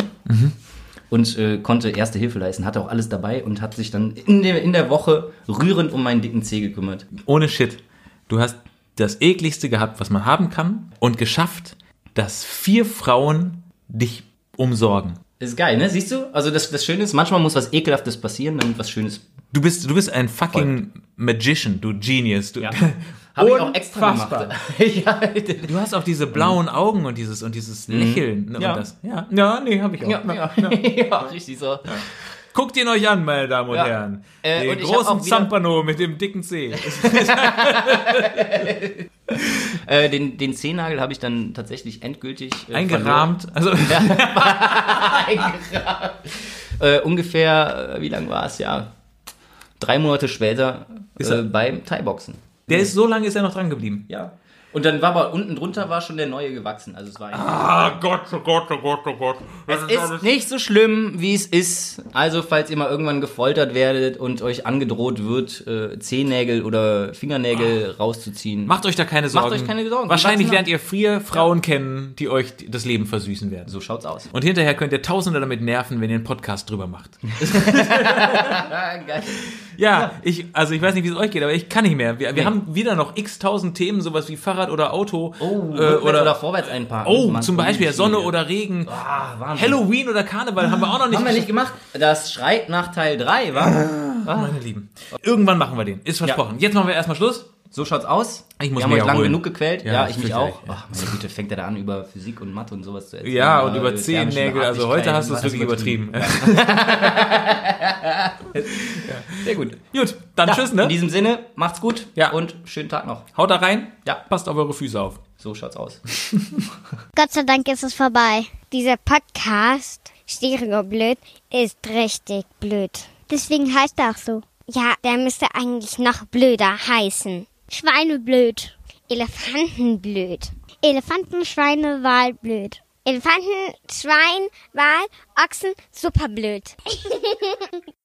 und äh, konnte erste Hilfe leisten, hatte auch alles dabei und hat sich dann in der, in der Woche rührend um meinen dicken Zeh gekümmert. Ohne Shit. Du hast das ekligste gehabt, was man haben kann und geschafft, dass vier Frauen dich umsorgen. Ist geil, ne? Siehst du? Also das, das Schöne ist, manchmal muss was Ekelhaftes passieren, damit was Schönes Du bist, du bist ein fucking Magician, du Genius. Du, Ja. Habe ich auch extra Unfassbar. gemacht. Du hast auch diese blauen Augen und dieses, und dieses Lächeln. Ne, Ja. Und das. Ja. ja, nee, hab ich auch. ja, ja. ja, richtig so. Guckt ihn euch an, meine Damen und Ja. Herren. Äh, Den und großen Zampano mit dem dicken Zeh. Äh, den, den Zehennagel habe ich dann tatsächlich endgültig äh, Eingerahmt. Also. Eingerahmt. Äh, ungefähr, äh, wie lang war es? Ja, drei Monate später Ist äh, beim Thai-Boxen. der ist so lange ist er noch dran geblieben. Ja. Und dann war aber unten drunter war schon der neue gewachsen. Also es war Ah, Gott, oh Gott, oh Gott, oh Gott. Es ist nicht so schlimm, wie es ist. Also, falls ihr mal irgendwann gefoltert werdet und euch angedroht wird, äh, Zehennägel oder Fingernägel rauszuziehen. Macht euch da keine Sorgen. euch keine Sorgen. Wahrscheinlich lernt ihr vier Frauen kennen, die euch das Leben versüßen werden. So schaut's aus. Und hinterher könnt ihr Tausende damit nerven, wenn ihr einen Podcast drüber macht. Ah, geil. Ja, ich, also ich weiß nicht, wie es euch geht, aber ich kann nicht mehr. Wir, wir Nee. haben wieder noch x tausend Themen, sowas wie Fahrrad oder Auto. Oh, äh, oder, oder, vorwärts einparken. oh, Mann, zum Beispiel. Sonne oder Regen. Ah, Wahnsinn. Halloween oder Karneval haben wir auch noch nicht Haben wir nicht gemacht. Das schreit nach Teil 3, wa? Meine Lieben. Irgendwann machen wir den. Ist versprochen. Jetzt machen wir erstmal Schluss. So schaut's aus. Ich muss wir haben euch lange erholen. genug gequält. Ja, Ja, ich mich auch. ja. Ach, meine Güte, fängt er da an, über Physik und Mathe und sowas zu erzählen. Ja, und über äh, Zehennägel, also heute hast du es wirklich alles übertrieben. Sehr gut. Gut, dann Ja, tschüss, ne? In diesem Sinne, macht's gut Ja. und schönen Tag noch. Haut da rein. Ja. Passt auf eure Füße auf. So schaut's aus. Gott sei Dank ist es vorbei. Dieser Podcast, Stereo blöd, ist richtig blöd. Deswegen heißt er auch so. Ja, der müsste eigentlich noch blöder heißen. Schweineblöd. Elefantenblöd. Elefanten, Schweine, Wal, blöd. Elefanten, Schwein, Wal, Ochsen, superblöd.